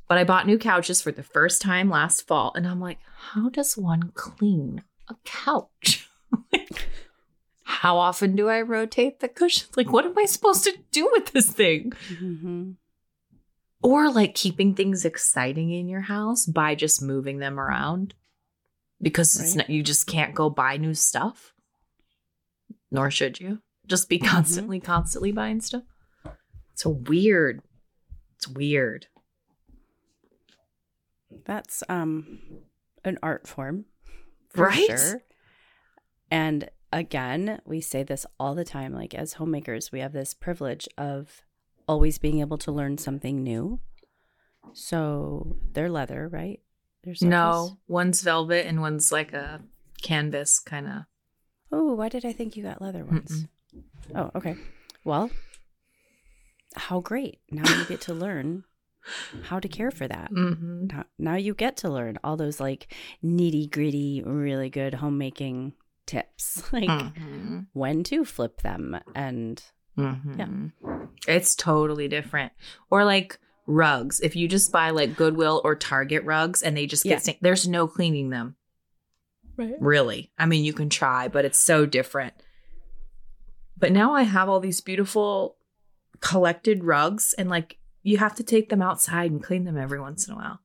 But I bought new couches for the first time last fall. And I'm like, how does one clean a couch? Like, how often do I rotate the cushions? Like, what am I supposed to do with this thing? hmm or like keeping things exciting in your house by just moving them around because it's not you just can't go buy new stuff nor should you just be Mm-hmm. constantly constantly buying stuff it's a weird it's weird That's um an art form, for Right? Sure. And again, we say this all the time. Like as homemakers, we have this privilege of always being able to learn something new. So they're leather, right? They're no one's velvet and one's like a canvas kind of Oh, why did I think you got leather ones? Oh, okay. Well, how great. Now you get to learn how to care for that. mm-hmm. Now, now you get to learn all those like nitty gritty, really good homemaking tips, like Mm-hmm. when to flip them. And Mhm. It's totally different. Or like rugs. If you just buy like Goodwill or Target rugs and they just get Yeah. stain- there's no cleaning them. right. Really. I mean, you can try, but it's so different. But now I have all these beautiful collected rugs and like you have to take them outside and clean them every once in a while.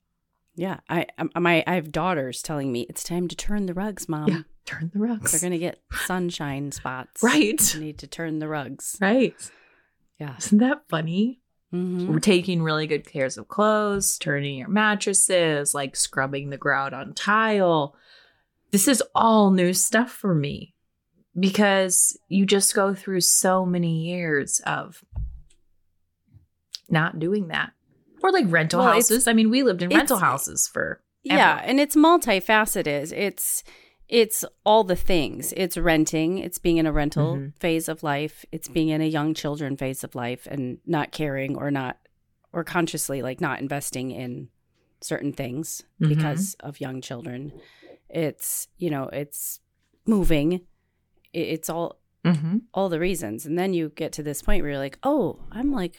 Yeah, I um, my I have daughters telling me it's time to turn the rugs, mom. Yeah. Turn the rugs. They're gonna get sunshine spots. Right. You need to turn the rugs. Right. Yeah. Isn't that funny? hmm We're taking really good cares of clothes, turning your mattresses, like scrubbing the grout on tile. this is all new stuff for me because you just go through so many years of not doing that. Or like rental Well, houses. I mean, we lived in rental houses for Yeah, and it's multifaceted. It's it's all the things. It's renting, it's being in a rental Mhm. phase of life, it's being in a young children phase of life and not caring or not or consciously like not investing in certain things Mhm. because of young children. It's, you know, it's moving. It's all Mhm. all the reasons. And then you get to this point where you're like, "Oh, I'm like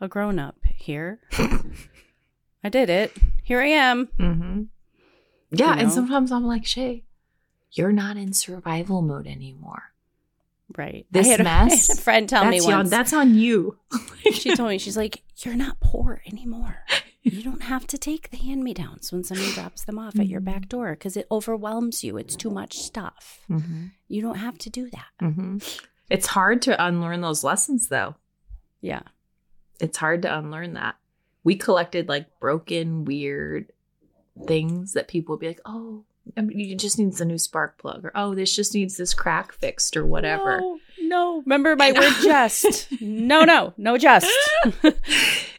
a grown up here. I did it. Here I am." Mm-hmm. Yeah, You and sometimes I'm like, Shaye, you're not in survival mode anymore. Right. This I had, a- I mess, a friend tell me that's, on, that's on you. she told me, she's like, You're not poor anymore. You don't have to take the hand me downs when somebody drops them off at your Mm-hmm. back door because it overwhelms you. It's too much stuff. Mhm. You don't have to do that. Mhm. It's hard to unlearn those lessons, though. Yeah. It's hard to unlearn that. We collected like broken, weird things that people would be like, oh, I mean, you just needs a new spark plug, or oh, this just needs this crack fixed, or whatever. No, no. Remember my word just. No, no, no just.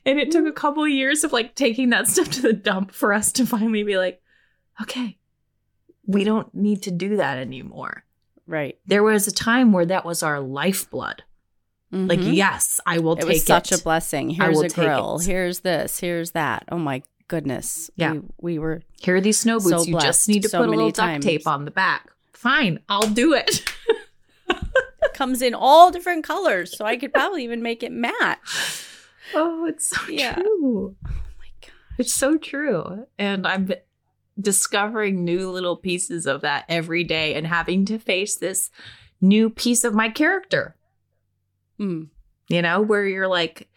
and it took a couple of years of like taking that stuff to the dump for us to finally be like, okay, we don't need to do that anymore. right. There was a time where that was our lifeblood. Like, Mhm. yes, I will take it take was such it. a blessing. Here's a grill. it. Here's this. Here's that. Oh my goodness. Yeah. We, we were Here are these snow boots. So you just need to so put a little duct times. tape on the back. Fine, I'll do it. comes in all different colors, so I could probably even make it match. oh, it's so Yeah. true. Oh my god. It's so true. And I'm discovering new little pieces of that every day and having to face this new piece of my character, Mm. you know, where you're like,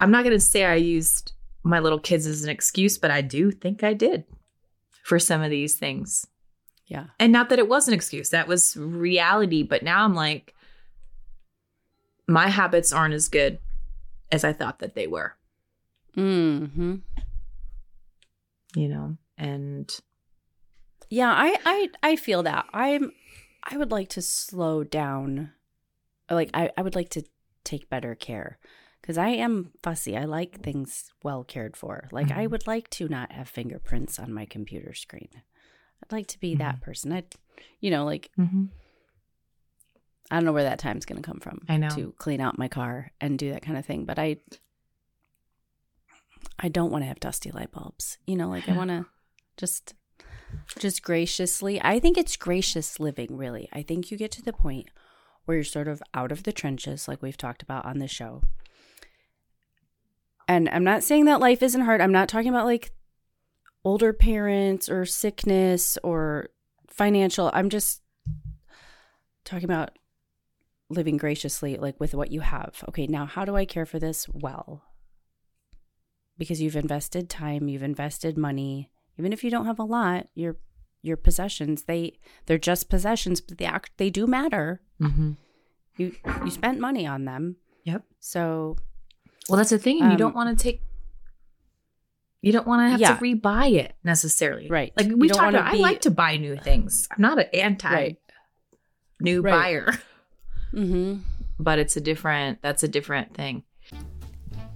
I'm not going to say I used my little kids as an excuse, but I do think I did for some of these things. Yeah. And not that it was an excuse, that was reality. But now I'm like, my habits aren't as good as I thought that they were, Hmm. you know? And Yeah, I, I I feel that. I'm I would like to slow down. Like I, I would like to take better care. Because I am fussy. I like things well cared for. Like I Mhm. would like to not have fingerprints on my computer screen. I'd like to be that person. I'd you know, like I don't know where that time's gonna come from. I know. To clean out my car and do that kind of thing. But I I don't want to have dusty light bulbs. You know, like I want to just just graciously. I think it's gracious living, really. I think you get to the point where you're sort of out of the trenches, like we've talked about on the show. And I'm not saying that life isn't hard. I'm not talking about like older parents or sickness or financial. I'm just talking about living graciously, like with what you have. Okay, now how do I care for this well? Because you've invested time, you've invested money. Even if you don't have a lot, your your possessions they they're just possessions, but they act they do matter. Mm-hmm. You you spent money on them, Yep. so Well, that's the thing. and you Um, don't want to take. You don't want to have Yeah. to rebuy it necessarily, Right. Like we talked about. be- I like to buy new things. I'm not an anti Right. new Right. buyer, mm-hmm. but it's a different. That's a different thing.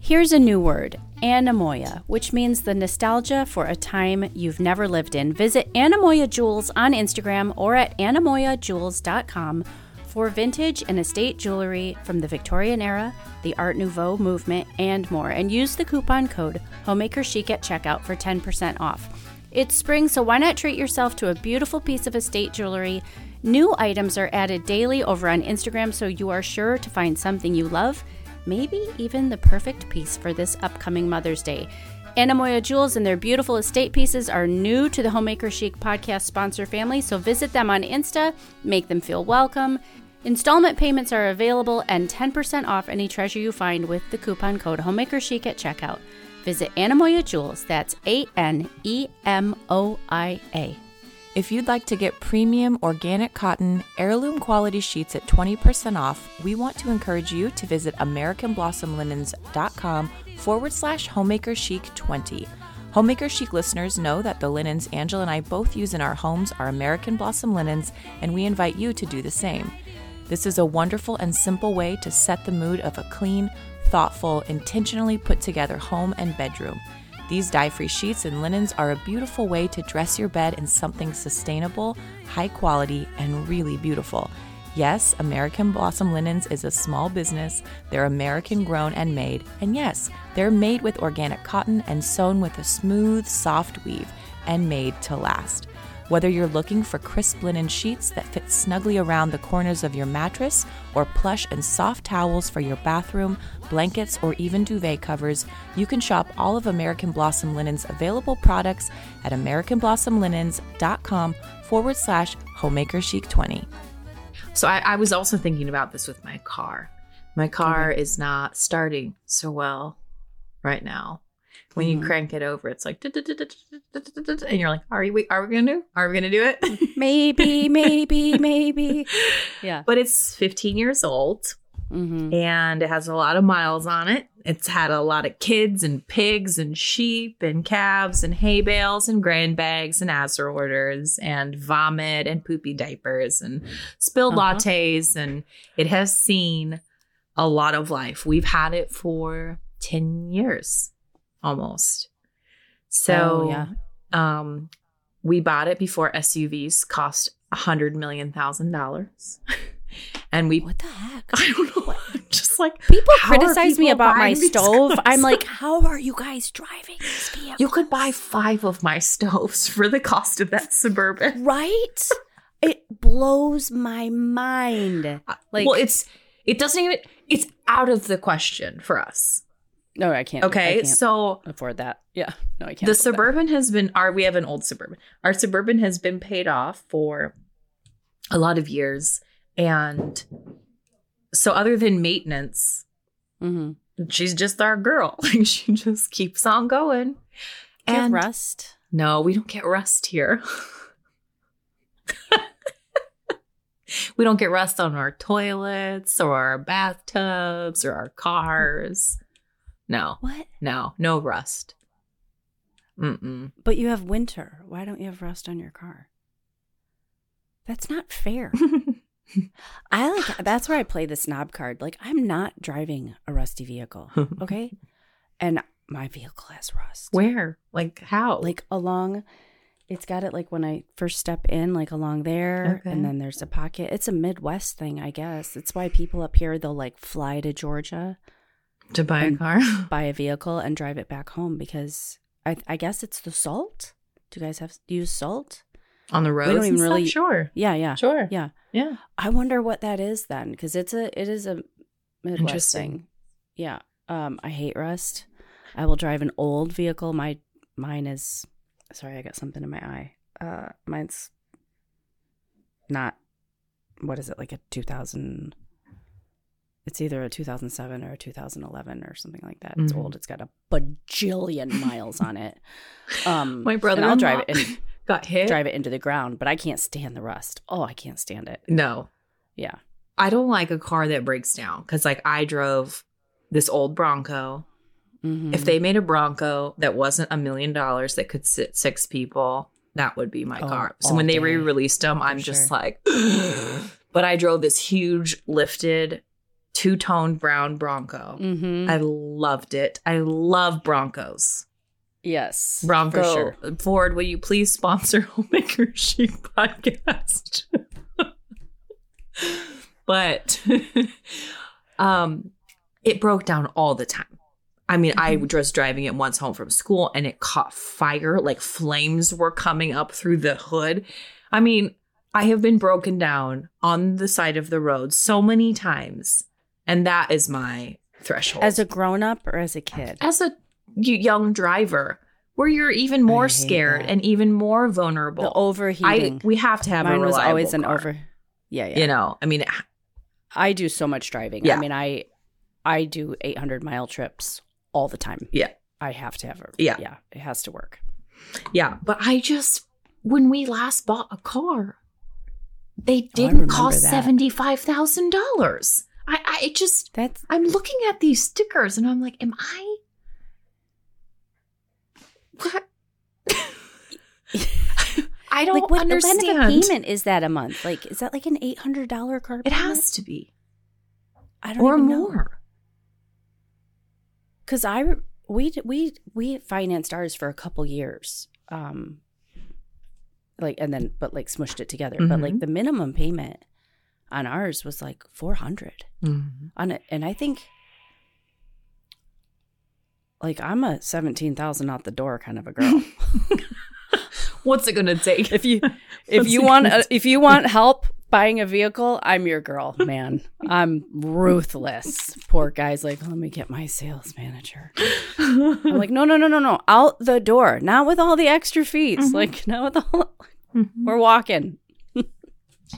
Here's a new word, anemoia, which means the nostalgia for a time you've never lived in. Visit Anemoia Jewels on Instagram or at anemoiajewels.com for vintage and estate jewelry from the Victorian era, the Art Nouveau movement, and more. And use the coupon code Homemaker Chic at checkout for 10% off. It's spring, so why not treat yourself to a beautiful piece of estate jewelry? New items are added daily over on Instagram, so you are sure to find something you love maybe even the perfect piece for this upcoming Mother's Day. Anemoia Jewels and their beautiful estate pieces are new to the Homemaker Chic podcast sponsor family, so visit them on Insta, make them feel welcome. Installment payments are available and 10% off any treasure you find with the coupon code Homemaker Chic at checkout. Visit Anemoia Jewels, that's A N E M O I A. If you'd like to get premium organic cotton heirloom quality sheets at 20% off, we want to encourage you to visit AmericanBlossomLinens.com forward slash homemaker chic 20. Homemaker Chic listeners know that the linens Angela and I both use in our homes are American Blossom linens, and we invite you to do the same. This is a wonderful and simple way to set the mood of a clean, thoughtful, intentionally put together home and bedroom. These dye free sheets and linens are a beautiful way to dress your bed in something sustainable, high quality, and really beautiful. Yes, American Blossom Linens is a small business. They're American grown and made. And yes, they're made with organic cotton and sewn with a smooth, soft weave and made to last. Whether you're looking for crisp linen sheets that fit snugly around the corners of your mattress, or plush and soft towels for your bathroom, blankets, or even duvet covers, you can shop all of American Blossom Linen's available products at AmericanBlossomLinens.com forward slash homemaker chic 20. So I, I was also thinking about this with my car. My car mm-hmm. is not starting so well right now. When you Mhm. crank it over, it's like, and you're like, are we, are we gonna do? Are we gonna do it? Maybe, maybe, maybe. Yeah. But it's 15 years old Mm-hmm. and it has a lot of miles on it. It's had a lot of kids and pigs and sheep and calves and hay bales and grain bags and azer orders and vomit and poopy diapers and spilled Uh-huh. lattes. And it has seen a lot of life. We've had it for 10 years almost. So, Oh, yeah. um, we bought it before SUVs cost a hundred million thousand dollars. And we What the heck? I don't know. Just like People criticize me about my stove. I'm like, how are you guys driving you could buy five of my stoves for the cost of that suburban. right? It blows my mind. Like, well, it's it doesn't even it's out of the question for us. No, I can't. I Okay, can't so afford that. Yeah, no, I can't. the afford that. suburban has been our we have an old suburban. Our suburban has been paid off for a lot of years, and so other than maintenance, Mhm. she's just our girl. Like she just keeps on going. You And rust. no, we don't get rust here. we don't get rust on our toilets or our bathtubs or our cars. No, What? no, no rust. Mm-mm. But you have winter. Why don't you have rust on your car? That's not fair. I like that's where I play the snob card. Like I'm not driving a rusty vehicle, okay? and my vehicle has rust. Where? Like how? Like along it's got it like when I first step in like along there Okay. and then there's a pocket. It's a Midwest thing, I guess. It's why people up here they'll like fly to Georgia, to buy a car? buy a vehicle and drive it back home because I I guess it's the salt. Do you guys have use salt? on the road? roads? don't even stuff? really- Sure. Yeah, yeah. Sure. Yeah. Yeah. I wonder what that is then, because it's a it is a Midwest Interesting. thing. Yeah. Um, I hate rust. I will drive an old vehicle. My mine is sorry, I got something in my eye. Uh, mine's not. What is it like a two thousand? It's either a two thousand seven or a two thousand eleven or something like that. It's Mhm. old. It's got a bajillion miles on it. Um, My brother and I'll drive it and got hit. drive it into the ground, but I can't stand the rust. Oh, I can't stand it. No. Yeah. I don't like a car that breaks down because, like, I drove this old Bronco. Mhm. If they made a Bronco that wasn't a million dollars that could sit six people, that would be my Oh, car. So when they re-released them, I'm just sure. like, but I drove this huge lifted two-tone brown Bronco. Mhm. I loved it. I love Broncos. yes, Bronco sure. Ford, will you please sponsor Homemaker Chic podcast? but um it broke down all the time. I mean, I Mhm. was driving it once home from school and it caught fire, like flames were coming up through the hood. I mean, I have been broken down on the side of the road so many times, and that is my threshold. As a grown up or as a kid? As a young driver where you're even more scared that. and even more vulnerable. The overheating. I, we have to have Mine was always an car. over. Yeah, yeah. You know, I mean, I do so much driving. Yeah. I mean, I I do 800 mile trips all the time. Yeah. I have to have a. Yeah. Yeah. It has to work. Yeah. But I just, when we last bought a car, they oh, didn't oh, cost $75,000. I I just That's I'm looking at these stickers and I'm like, am I What? I don't like what, understand. what kind of payment is that a month? Like, is that like an eight hundred dollar car? It payment? has to be, I don't know. or more. Because I we we we financed ours for a couple years, um, like and then but like smushed it together. But like Mhm. the minimum payment on ours was like four hundred on it, and I think like I'm a seventeen thousand out the door kind of a girl. What's it gonna take? if you if What's you want uh, if you want help buying a vehicle, I'm your girl, man. I'm ruthless. Poor guy's like, let me get my sales manager. I'm like, no, no, no, no, no, out the door, not with all the extra fees. Mhm. Like, not with all. Mhm. We're walking.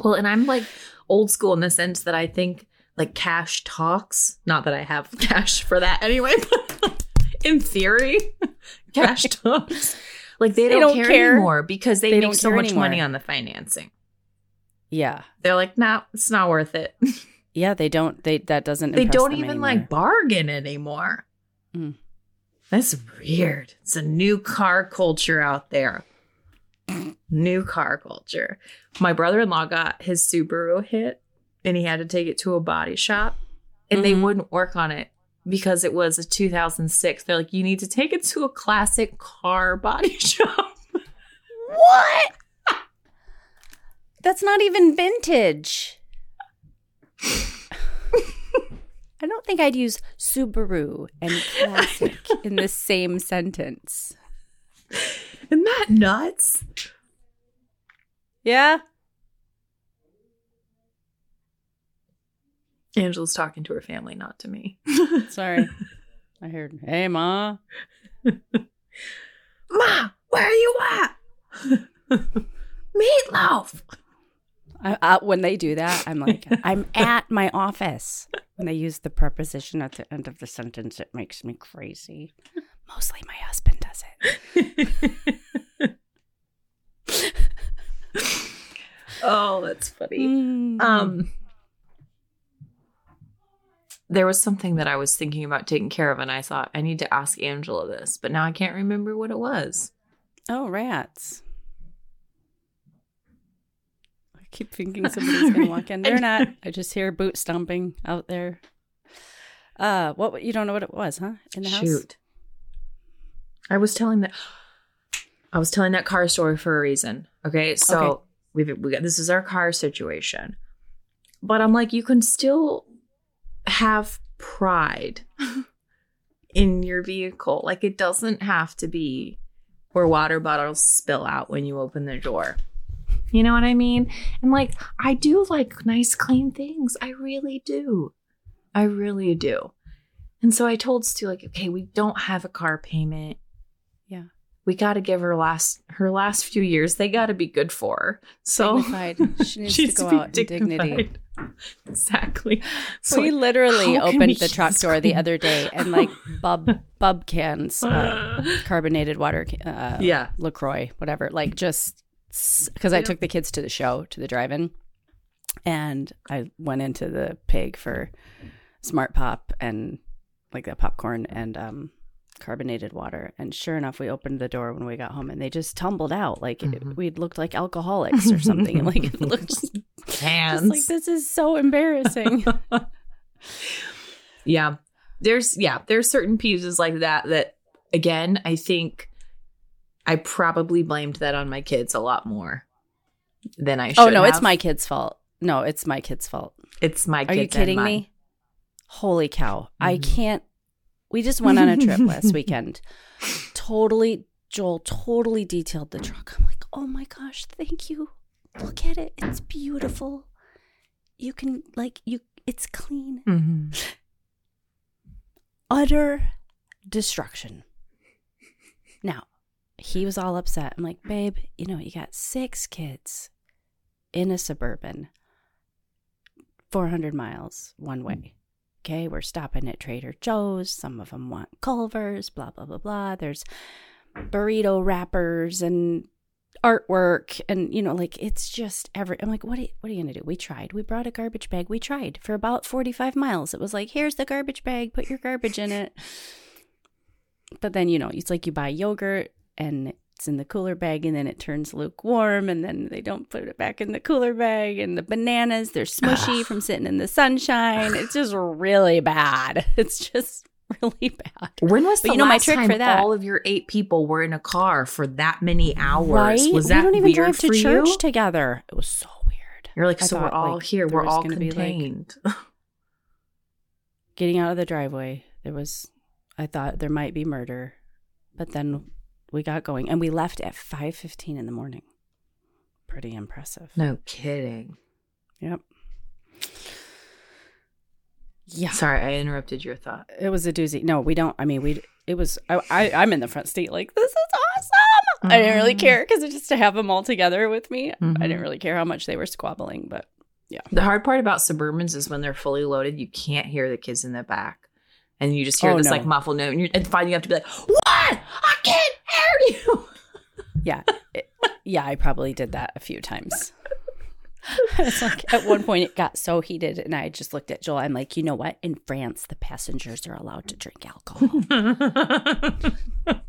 Well, and I'm like old school in the sense that I think like cash talks. Not that I have cash for that anyway, but in theory, cash talks. Like they They don't, don't care, care. anymore because they, They make so much anymore. money on the financing. Yeah, They're like, nah, it's not worth it. yeah. They don't. They that doesn't. they don't even anymore. like bargain anymore. Mm. That's weird. It's a new car culture out there. New car culture. My brother in law got his Subaru hit and he had to take it to a body shop and they Mhm. wouldn't work on it because it was a 2006. They're like, you need to take it to a classic car body shop. What? That's not even vintage. I don't think I'd use Subaru and classic in the same sentence. Isn't that nuts? Yeah. Angela's talking to her family, not to me. Sorry. I heard, hey, Ma. Ma, where are you at? Meatloaf. I, I, when they do that, I'm like, I'm at my office. When they use the preposition at the end of the sentence, it makes me crazy. Mostly my husband does it. oh, that's funny. Mm. Um there was something that I was thinking about taking care of and I thought I need to ask Angela this, but now I can't remember what it was. Oh, rats. I keep thinking somebody's going to walk in. They're not. I just hear boot stomping out there. Uh, what you don't know what it was, huh? In the house. I was telling that I was telling that car story for a reason. Okay. So Okay. we've we got this is our car situation. But I'm like, you can still have pride in your vehicle. Like it doesn't have to be where water bottles spill out when you open the door. You know what I mean? And like I do like nice clean things. I really do. I really do. And so I told Stu, like, okay, we don't have a car payment. We gotta give her last her last few years, they gotta be good for her. So Dignified. She needs She's to go be out in dignity. Exactly. So we like, literally opened the truck door the other day and like bub bub cans, uh, carbonated water, uh, Yeah. Lacroix, whatever. Like just because I Yeah. took the kids to the show to the drive-in, and I went into the pig for Smart Pop and like that popcorn and um carbonated water. And sure enough, we opened the door when we got home, and they just tumbled out like it, Mhm. we'd looked like alcoholics or something. and like it looked just, Hands. like this is so embarrassing. yeah. There's yeah, there's certain pieces like that that again, I think I probably blamed that on my kids a lot more than I should. oh no, it's my kid's fault. No, it's my kid's fault. it's my Are kids. you and kidding mine. me? Holy cow. I Mhm. can't. We just went on a trip last weekend. Totally, Joel totally detailed the truck. I'm like, oh my gosh, thank you. Look at it. It's beautiful. You can, like, you, it's clean. Mhm. Utter destruction. Now, he was all upset. I'm like, babe, you know, you got six kids in a suburban, 400 miles one way. Okay, we're stopping at Trader Joe's. Some of them want Culver's, blah, blah, blah, blah. There's burrito wrappers and artwork and you know like it's just every i'm like what are you, what are you gonna do? We tried. We brought a garbage bag. We tried for about 45 miles. It was like here's the garbage bag. Put your garbage in it. But then you know it's like you buy yogurt and it's in the cooler bag and then it turns lukewarm and then they don't put it back in the cooler bag and the bananas they're smushy from sitting in the sunshine. It's just really bad. It's just really bad. When was But the you know, my last trick time for that- all of your eight people were in a car for that many hours? Right? Was that we don't even drive to church you? together. It was so weird. You're like, I so we're all like, here. We're all be, like- contained. Getting out of the driveway, there was I thought there might be murder, but then we got going and we left at 5:15 in the morning. Pretty impressive. no kidding. Yep. Yeah. Sorry, I interrupted your thought. It was a doozy. No, we don't. I mean, we. It was. I. I I'm in the front seat. Like this is awesome. I didn't really Mhm. care because it's just to have them all together with me. I Mhm. didn't really care how much they were squabbling, but yeah. The hard part about Suburbans is when they're fully loaded, you can't hear the kids in the back. And you just hear Oh, this no. like muffled note, and, you're, and finally you have to be like, What? I can't hear you. yeah, it, yeah. I probably did that a few times. it's like at one point it got so heated, and I just looked at Joel. I'm like, you know what? In France, the passengers are allowed to drink alcohol.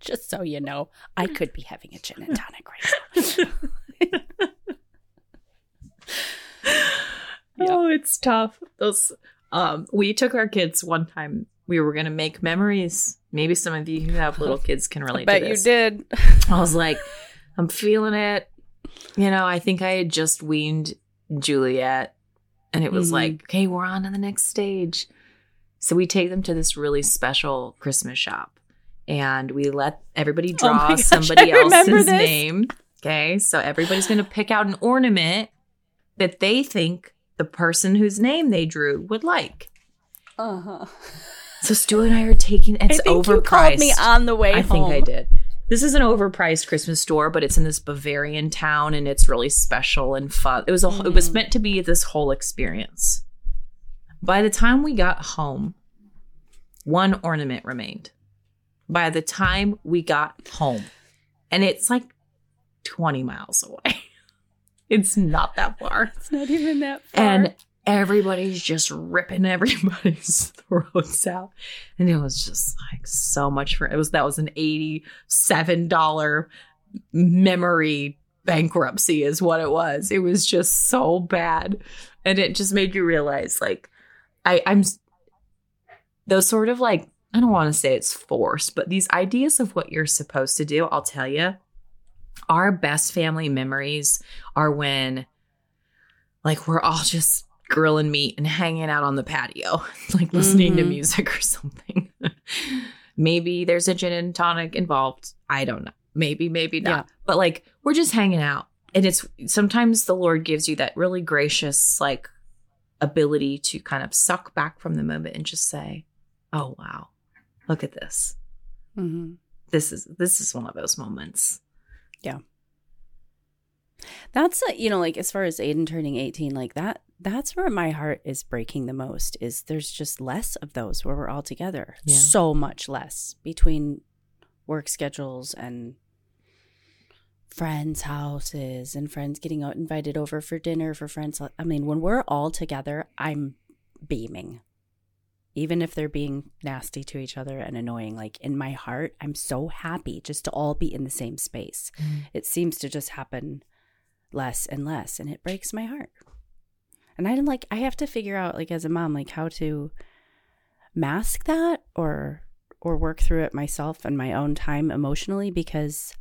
just so you know, I could be having a gin and tonic right now. Oh, it's tough. Those um we took our kids one time. We were gonna make memories. Maybe some of you who have little kids can relate Bet to you did. I was like, I'm feeling it. You know, I think I had just weaned Juliet, and it was Mhm. like, okay, we're on to the next stage. So we take them to this really special Christmas shop, and we let everybody Oh draw my gosh, somebody else's this. name. Okay, so everybody's going to pick out an ornament that they think the person whose name they drew would like. Uh huh. So Stu and I are taking it's I think overpriced. you called me on the way I home. think I did. This is an overpriced Christmas store, but it's in this Bavarian town and it's really special and fun. It was a, it was Mhm. meant to be this whole experience. By the time we got home, one ornament remained. By the time we got home, and it's like 20 miles away. It's not that far. It's not even that far. And everybody's just ripping everybody's throats out. And it was just like so much for it was that was an $87 memory bankruptcy is what it was. It was just so bad. And it just made you realize like I I'm those sort of like I don't want to say it's forced, but these ideas of what you're supposed to do, I'll tell you, our best family memories are when like we're all just grilling meat and hanging out on the patio, like listening to Mhm. music or something. maybe there's a gin and tonic involved. I don't know. Maybe, maybe not. Yeah. But like we're just hanging out. And it's sometimes the Lord gives you that really gracious, like ability to kind of suck back from the moment and just say, Oh wow, look at this. Mhm. This is this is one of those moments. Yeah. That's uh, you know, like as far as Aiden turning eighteen, like that. That's where my heart is breaking the most. Is there's just less of those where we're all together. Yeah. So much less between work schedules and friends' houses and friends getting out invited over for dinner for friends. I mean, when we're all together, I'm beaming. Even if they're being nasty to each other and annoying, like in my heart, I'm so happy just to all be in the same space. Mm. It seems to just happen less and less, and it breaks my heart. And I didn't like, I have to figure out, like, as a mom, like how to mask that or or work through it myself in my own time emotionally because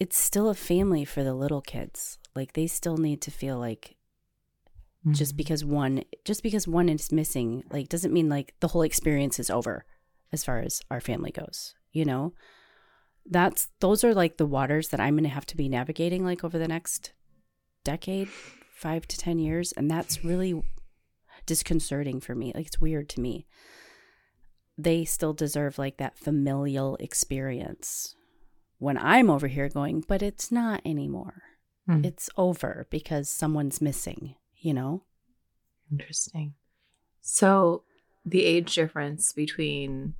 it's still a family for the little kids. Like they still need to feel like just mm-hmm. because one just because one is missing like doesn't mean like the whole experience is over as far as our family goes you know? That's those are like the waters that i'm going to have to be navigating like over the next decade 5 to 10 years and that's really disconcerting for me like it's weird to me they still deserve like that familial experience when i'm over here going but it's not anymore Hmm. it's over because someone's missing you know Interesting. So the age difference between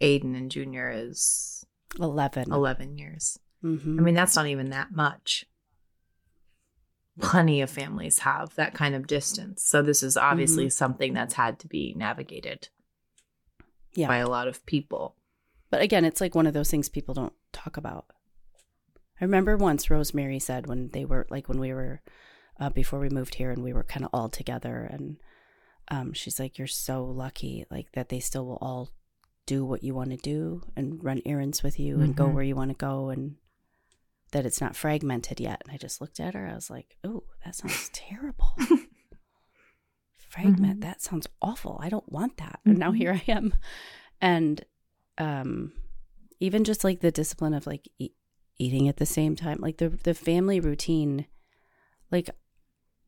Aiden and Junior is 11 11 years. Mhm. I mean, that's not even that much. Plenty of families have that kind of distance. So this is obviously something that's had to be navigated Yeah. by a lot of people. But again, it's like one of those things people don't talk about. I remember once Rosemary said when they were like when we were uh, before we moved here and we were kind of all together and um, she's like you're so lucky like that they still will all do what you want to do and run errands with you and go Mhm. where you want to go and that it's not fragmented yet. And i just looked at her. I was like oh that sounds terrible. Fragment Mhm. that sounds awful. I don't want that. And now Mhm. here i am. And um even just like the discipline of like e- eating at the same time like the the family routine like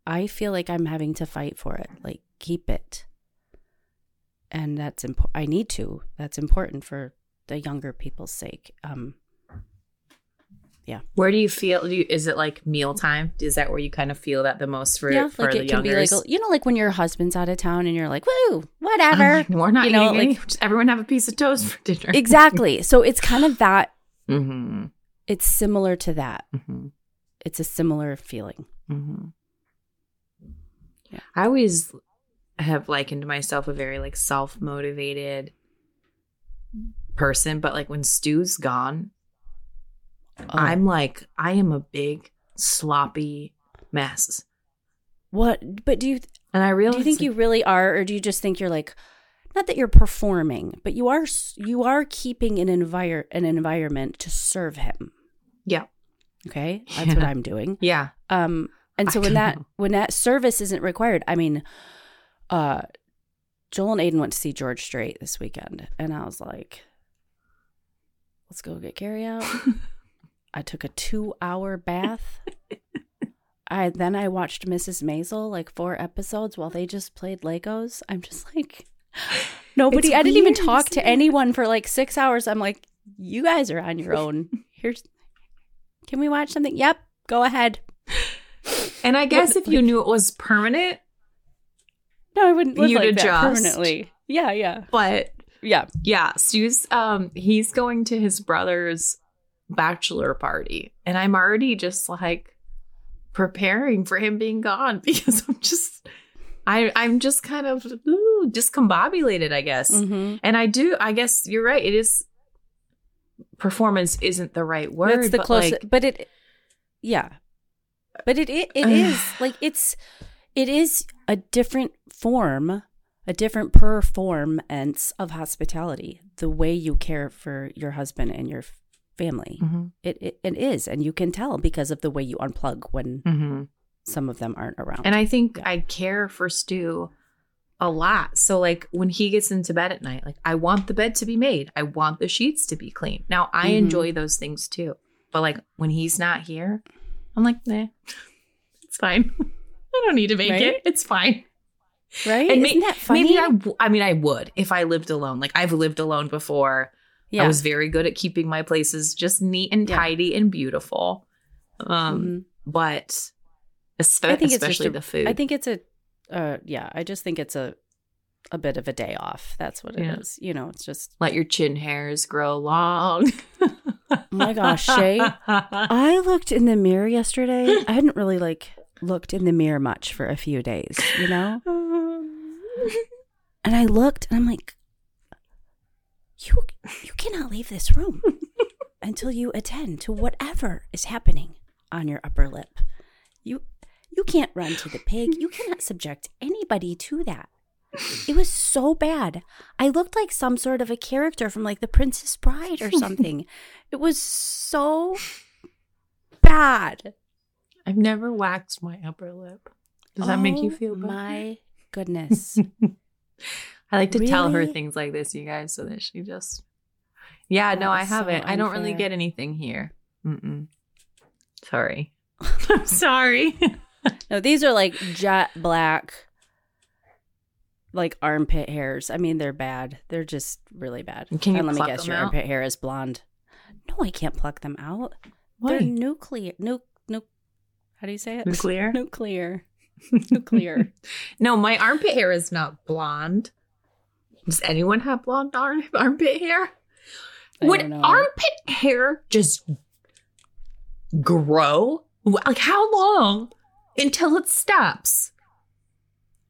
i feel like i'm having to fight for it. Like keep it. And that's important i need to. That's important for the younger people's sake. Um Where do you feel? Do you, is it like mealtime? Is that where you kind of feel that the most for, yeah for like the it can be like you know like when your husband's out of town and you're like woo whatever like, we're not you know, any. like- everyone have a piece of toast for dinner. exactly so it's kind of that hmm it's similar to that hmm it's a similar feeling hmm Yeah. I always have likened myself a very like self motivated person, but like when Stu's gone, Oh, I'm like I am a big sloppy mess, what but do you and I realize do you think you really are or do you just think you're like not that you're performing but you are you are keeping an envir- an environment to serve him? Yeah. Okay that's what i'm doing. Yeah. Um and I so when that know. when that service isn't required i mean uh joel and aiden went to see george strait this weekend and i was like let's go get carry out i took a two hour bath. I then i watched mrs maisel like four episodes while they just played legos. I'm just like nobody It's i didn't even talk to anyone for like six hours. I'm like you guys are on your own. Here's can we watch something? Yep go ahead. And I guess What- if you knew it was permanent, No, I wouldn't live You'd like that permanently. Yeah, yeah, but yeah. yeah, Stu's um he's going to his brother's bachelor party, and I'm already just like preparing for him being gone because I'm just I I'm just kind of ooh, discombobulated, I guess. hmm And I do, I guess you're right. It is performance isn't the right word. That's the but, closest, like, but it, yeah, but it it, it is like it's it is a different form, a different performance of hospitality. The way you care for your husband and your family, Mhm, it, it it is, and you can tell because of the way you unplug when mhm. some of them aren't around. And I think I care for Stu a lot. So like when he gets into bed at night, like I want the bed to be made. I want the sheets to be clean. Now I Mhm. enjoy those things too. But like when he's not here, I'm like, nah, it's fine. I don't need to make Right? it. It's fine. right? And Isn't may- that funny? Maybe I, w- I mean, I would if I lived alone. Like I've lived alone before. Yeah. I was very good at keeping my places just neat and Yeah. tidy and beautiful. Um, Mhm. but espe- I think it's just especially a- the food. I think it's a, uh, yeah. I just think it's a, a bit of a day off. That's what it is. Yeah. You know, it's just. let your chin hairs grow long. Oh my gosh, Shaye. I looked in the mirror yesterday. I hadn't really like looked in the mirror much for a few days, you know. And I looked, and I'm like, you you cannot leave this room until you attend to whatever is happening on your upper lip. You you can't run to the pig. You cannot subject anybody to that. It was so bad. I looked like some sort of a character from like The Princess Bride or something. it was so bad. I've never waxed my upper lip. Does that make you Oh feel better? My goodness. I like to tell her things like this, you guys, so that she just. Yeah, That no, I haven't. I don't really get anything here. Mm-mm. Sorry. I'm sorry. No, these are like jet black, like armpit hairs. I mean, they're bad. They're just really bad. Can you and let me guess, your out? armpit hair is blonde. No, I can't pluck them out. They're Why? nuclear. Nu- nu- how do you say it? Nuclear? nuclear. Nuclear. No, my armpit hair is not blonde. Does anyone have blonde arm- armpit hair? I Would armpit hair just grow? Like how long until it stops?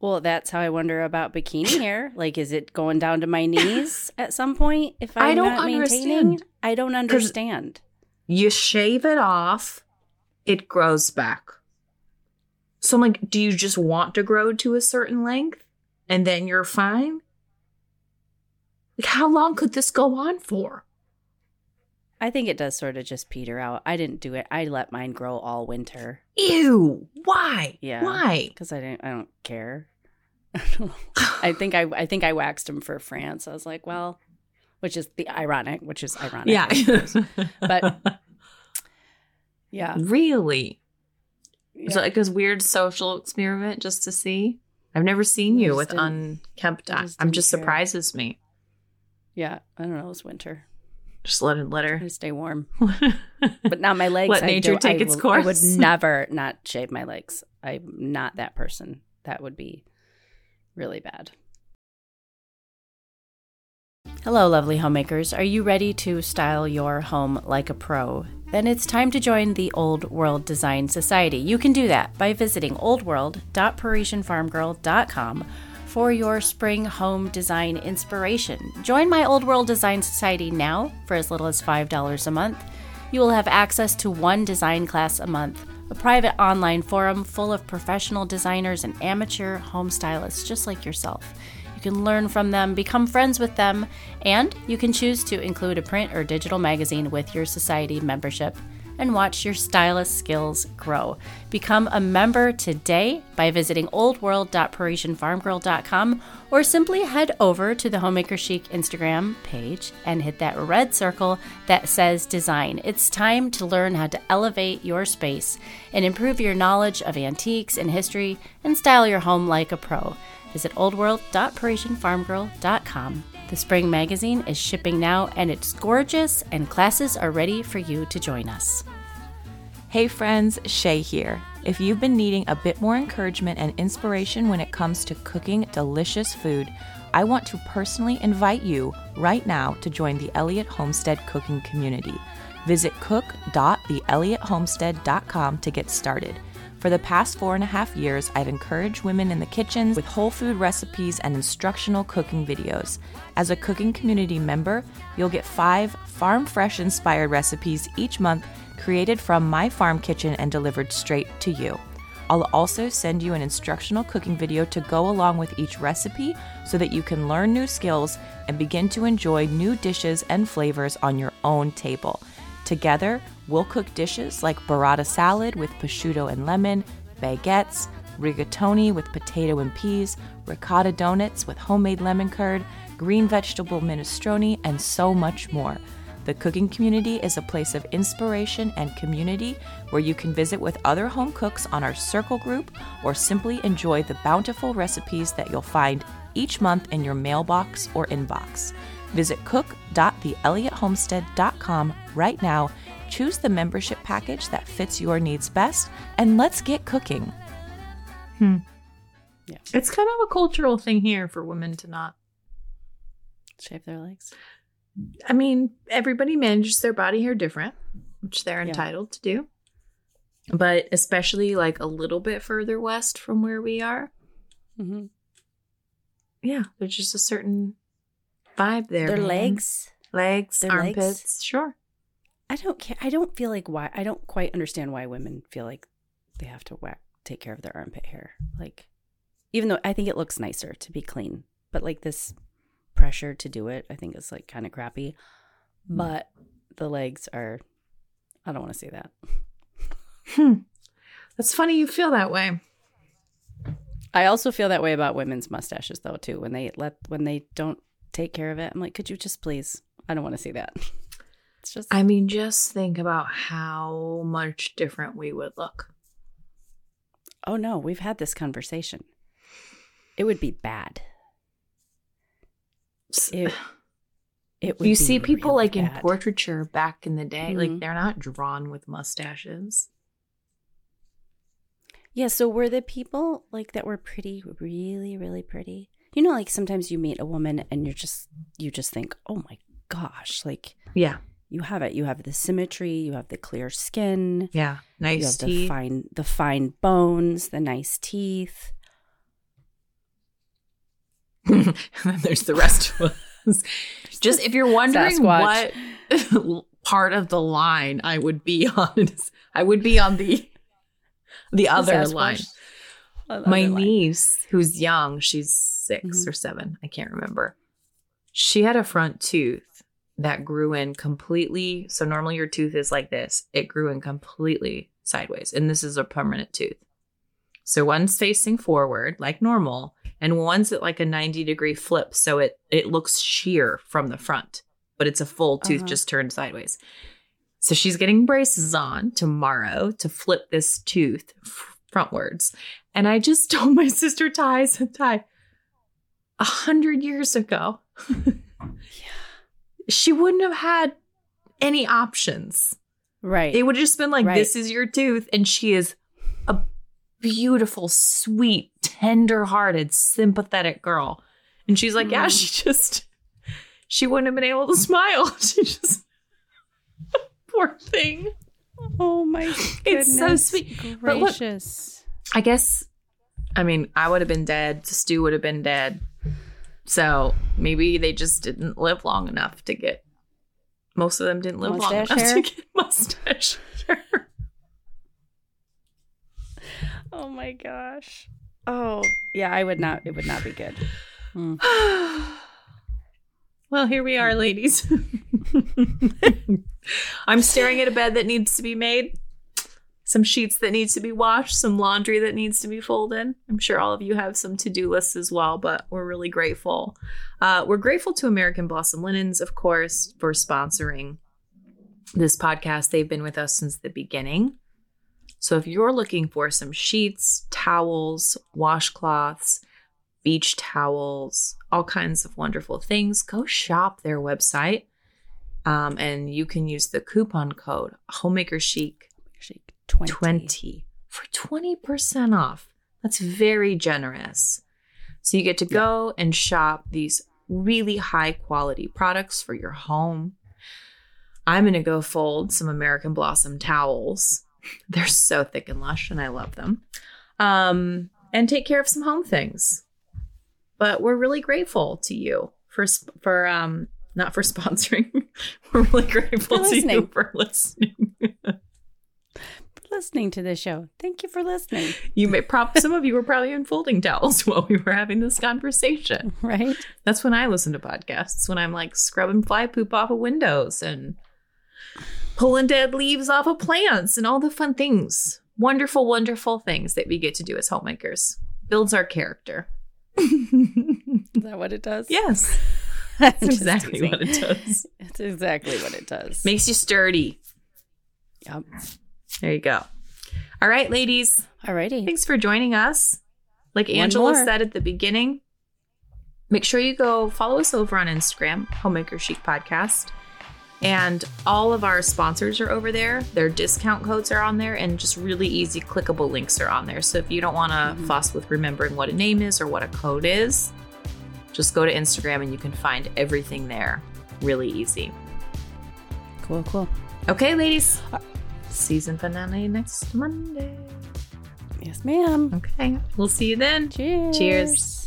Well, that's how I wonder about bikini hair. Like, is it going down to my knees at some point if I'm I don't not maintaining? understand. I don't understand. You shave it off, it grows back. So I'm like, do you just want to grow to a certain length and then you're fine? Like, how long could this go on for? I think it does sort of just peter out. I didn't do it. I let mine grow all winter Ew. Why? Yeah. Why? because I didn't. I don't care. I think I. I think I waxed them for France. I was like, well, which is the ironic, which is ironic. Yeah. But- yeah. really? yeah. So like a weird social experiment just to see? I've never seen you with unkempt. I'm just care. surprises me. Yeah. I don't know. It was winter. Just let it let her. stay warm. But now my legs. Let I nature don't- take I its will- I would never not shave my legs. I'm not that person. That would be really bad. Hello, lovely homemakers. Are you ready to style your home like a pro? Then it's time to join the Old World Design Society. You can do that by visiting oldworld.parisiennefarmgirl.com for your spring home design inspiration. Join my Old World Design Society now for as little as $5 a month. You will have access to one design class a month, a private online forum full of professional designers and amateur home stylists just like yourself. You can learn from them, become friends with them, and you can choose to include a print or digital magazine with your society membership and watch your stylist skills grow. Become a member today by visiting oldworld.parisiennefarmgirl.com or simply head over to the Homemaker Chic Instagram page and hit that red circle that says design. It's time to learn how to elevate your space and improve your knowledge of antiques and history and style your home like a pro. Visit oldworld.parisiennefarmgirl.com. The spring magazine is shipping now and it's gorgeous and classes are ready for you to join us. Hey friends, Shaye here. If you've been needing a bit more encouragement and inspiration when it comes to cooking delicious food, I want to personally invite you right now to join the Elliott Homestead cooking community. Visit cook.theelliottHomestead.com to get started. For the past four and a half years, I've encouraged women in the kitchens with whole food recipes and instructional cooking videos. As a cooking community member, you'll get five farm fresh inspired recipes each month created from my farm kitchen and delivered straight to you. I'll also send you an instructional cooking video to go along with each recipe so that you can learn new skills and begin to enjoy new dishes and flavors on your own table. Together, we'll cook dishes like burrata salad with prosciutto and lemon, baguettes, rigatoni with potato and peas, ricotta donuts with homemade lemon curd, green vegetable minestrone, and so much more. The cooking community is a place of inspiration and community where you can visit with other home cooks on our circle group or simply enjoy the bountiful recipes that you'll find each month in your mailbox or inbox. Visit cook.theelliottHomestead.com right now, choose the membership package that fits your needs best, and let's get cooking. Hmm. Yeah. It's kind of a cultural thing here for women to not. Shave their legs. I mean, everybody manages their body hair different, which they're Yeah. entitled to do. But especially like a little bit further west from where we are, Mm-hmm. yeah, there's just a certain vibe there. Their man. legs. legs, their legs? armpits. Sure. I don't care. I don't feel like why. I don't quite understand why women feel like they have to whack, take care of their armpit hair. Like, even though I think it looks nicer to be clean, but like this pressure to do it, I think is like kind of crappy. But the legs are. I don't want to say that. Hmm. That's funny you feel that way. I also feel that way about women's mustaches though too. When they let when they don't take care of it, I'm like, could you just please? I don't want to see that. It's just I mean, just think about how much different we would look. oh no, we've had this conversation. It would be bad. It, it would you see people really like in portraiture back in the day, like Mhm. they're not drawn with mustaches. Yeah, so were the people like that were pretty, really, really pretty? You know, like sometimes you meet a woman and you're just you just think, oh my gosh, like Yeah. you have it. You have the symmetry, you have the clear skin, Yeah. you Nice have the teeth. fine the fine bones, the nice teeth. and then there's the rest of us. Just if you're wondering Sasquatch. what part of the line I would be on, I would be on the the other Sasquatch. line. My line. niece, who's young, she's 6 Mhm. or seven, I can't remember. She had a front tooth that grew in completely. So normally your tooth is like this. It grew in completely sideways, and this is a permanent tooth. So one's facing forward like normal, and one's at like a 90 degree flip. So it it looks sheer from the front, but it's a full tooth Uh-huh. just turned sideways. So she's getting braces on tomorrow to flip this tooth frontwards. And I just told my sister Ty, I said, Ty, a hundred years ago, yeah. she wouldn't have had any options. Right. It would have just been like, Right. this is your tooth. And she is a beautiful, sweet, tender hearted, sympathetic girl. And she's like, yeah, Mm. she just, she wouldn't have been able to smile. She just, poor thing. oh my It's so goodness sweet. But look- Gracious. I guess, I mean, I would have been dead. Stu would have been dead. So maybe they just didn't live long enough to get. Most of them didn't live long Mustache enough to get mustache hair. Oh my gosh. Oh yeah, I would not. It would not be good. Mm. well, here we are, ladies. I'm staring at a bed that needs to be made, some sheets that need to be washed, some laundry that needs to be folded. I'm sure all of you have some to do lists as well, but we're really grateful. Uh, we're grateful to American Blossom Linens, of course, for sponsoring this podcast. They've been with us since the beginning. So if you're looking for some sheets, towels, washcloths, beach towels, all kinds of wonderful things, go shop their website. Um, and you can use the coupon code Homemaker Chic 20. 20 for 20% off. That's very generous. So you get to go and shop these really high quality products for your home. I'm going to go fold some American Blossom towels. They're so thick and lush, and I love them. Um, and take care of some home things. But we're really grateful to you for for um not for sponsoring. we're really grateful to you for listening. Listening to this show. Thank you for listening. You may prob some of you were probably in folding towels while we were having this conversation. Right? That's when I listen to podcasts. When I'm like scrubbing fly poop off of windows and pulling dead leaves off of plants and all the fun things. Wonderful, wonderful things that we get to do as homemakers. Builds our character. Is that what it does? yes, That's that's exactly what it does. It's exactly what it does. Makes you sturdy. Yep. There you go. All right, ladies. Alrighty. Thanks for joining us. Like One Angela more. said at the beginning, make sure you go follow us over on Instagram, Homemaker Chic Podcast. And all of our sponsors are over there. Their discount codes are on there, and just really easy clickable links are on there. So if you don't want to Mhm. fuss with remembering what a name is or what a code is, just go to Instagram and you can find everything there. Really easy. Cool, cool. Okay, ladies. Season finale next Monday. Yes, ma'am. Okay, we'll see you then. Cheers. Cheers.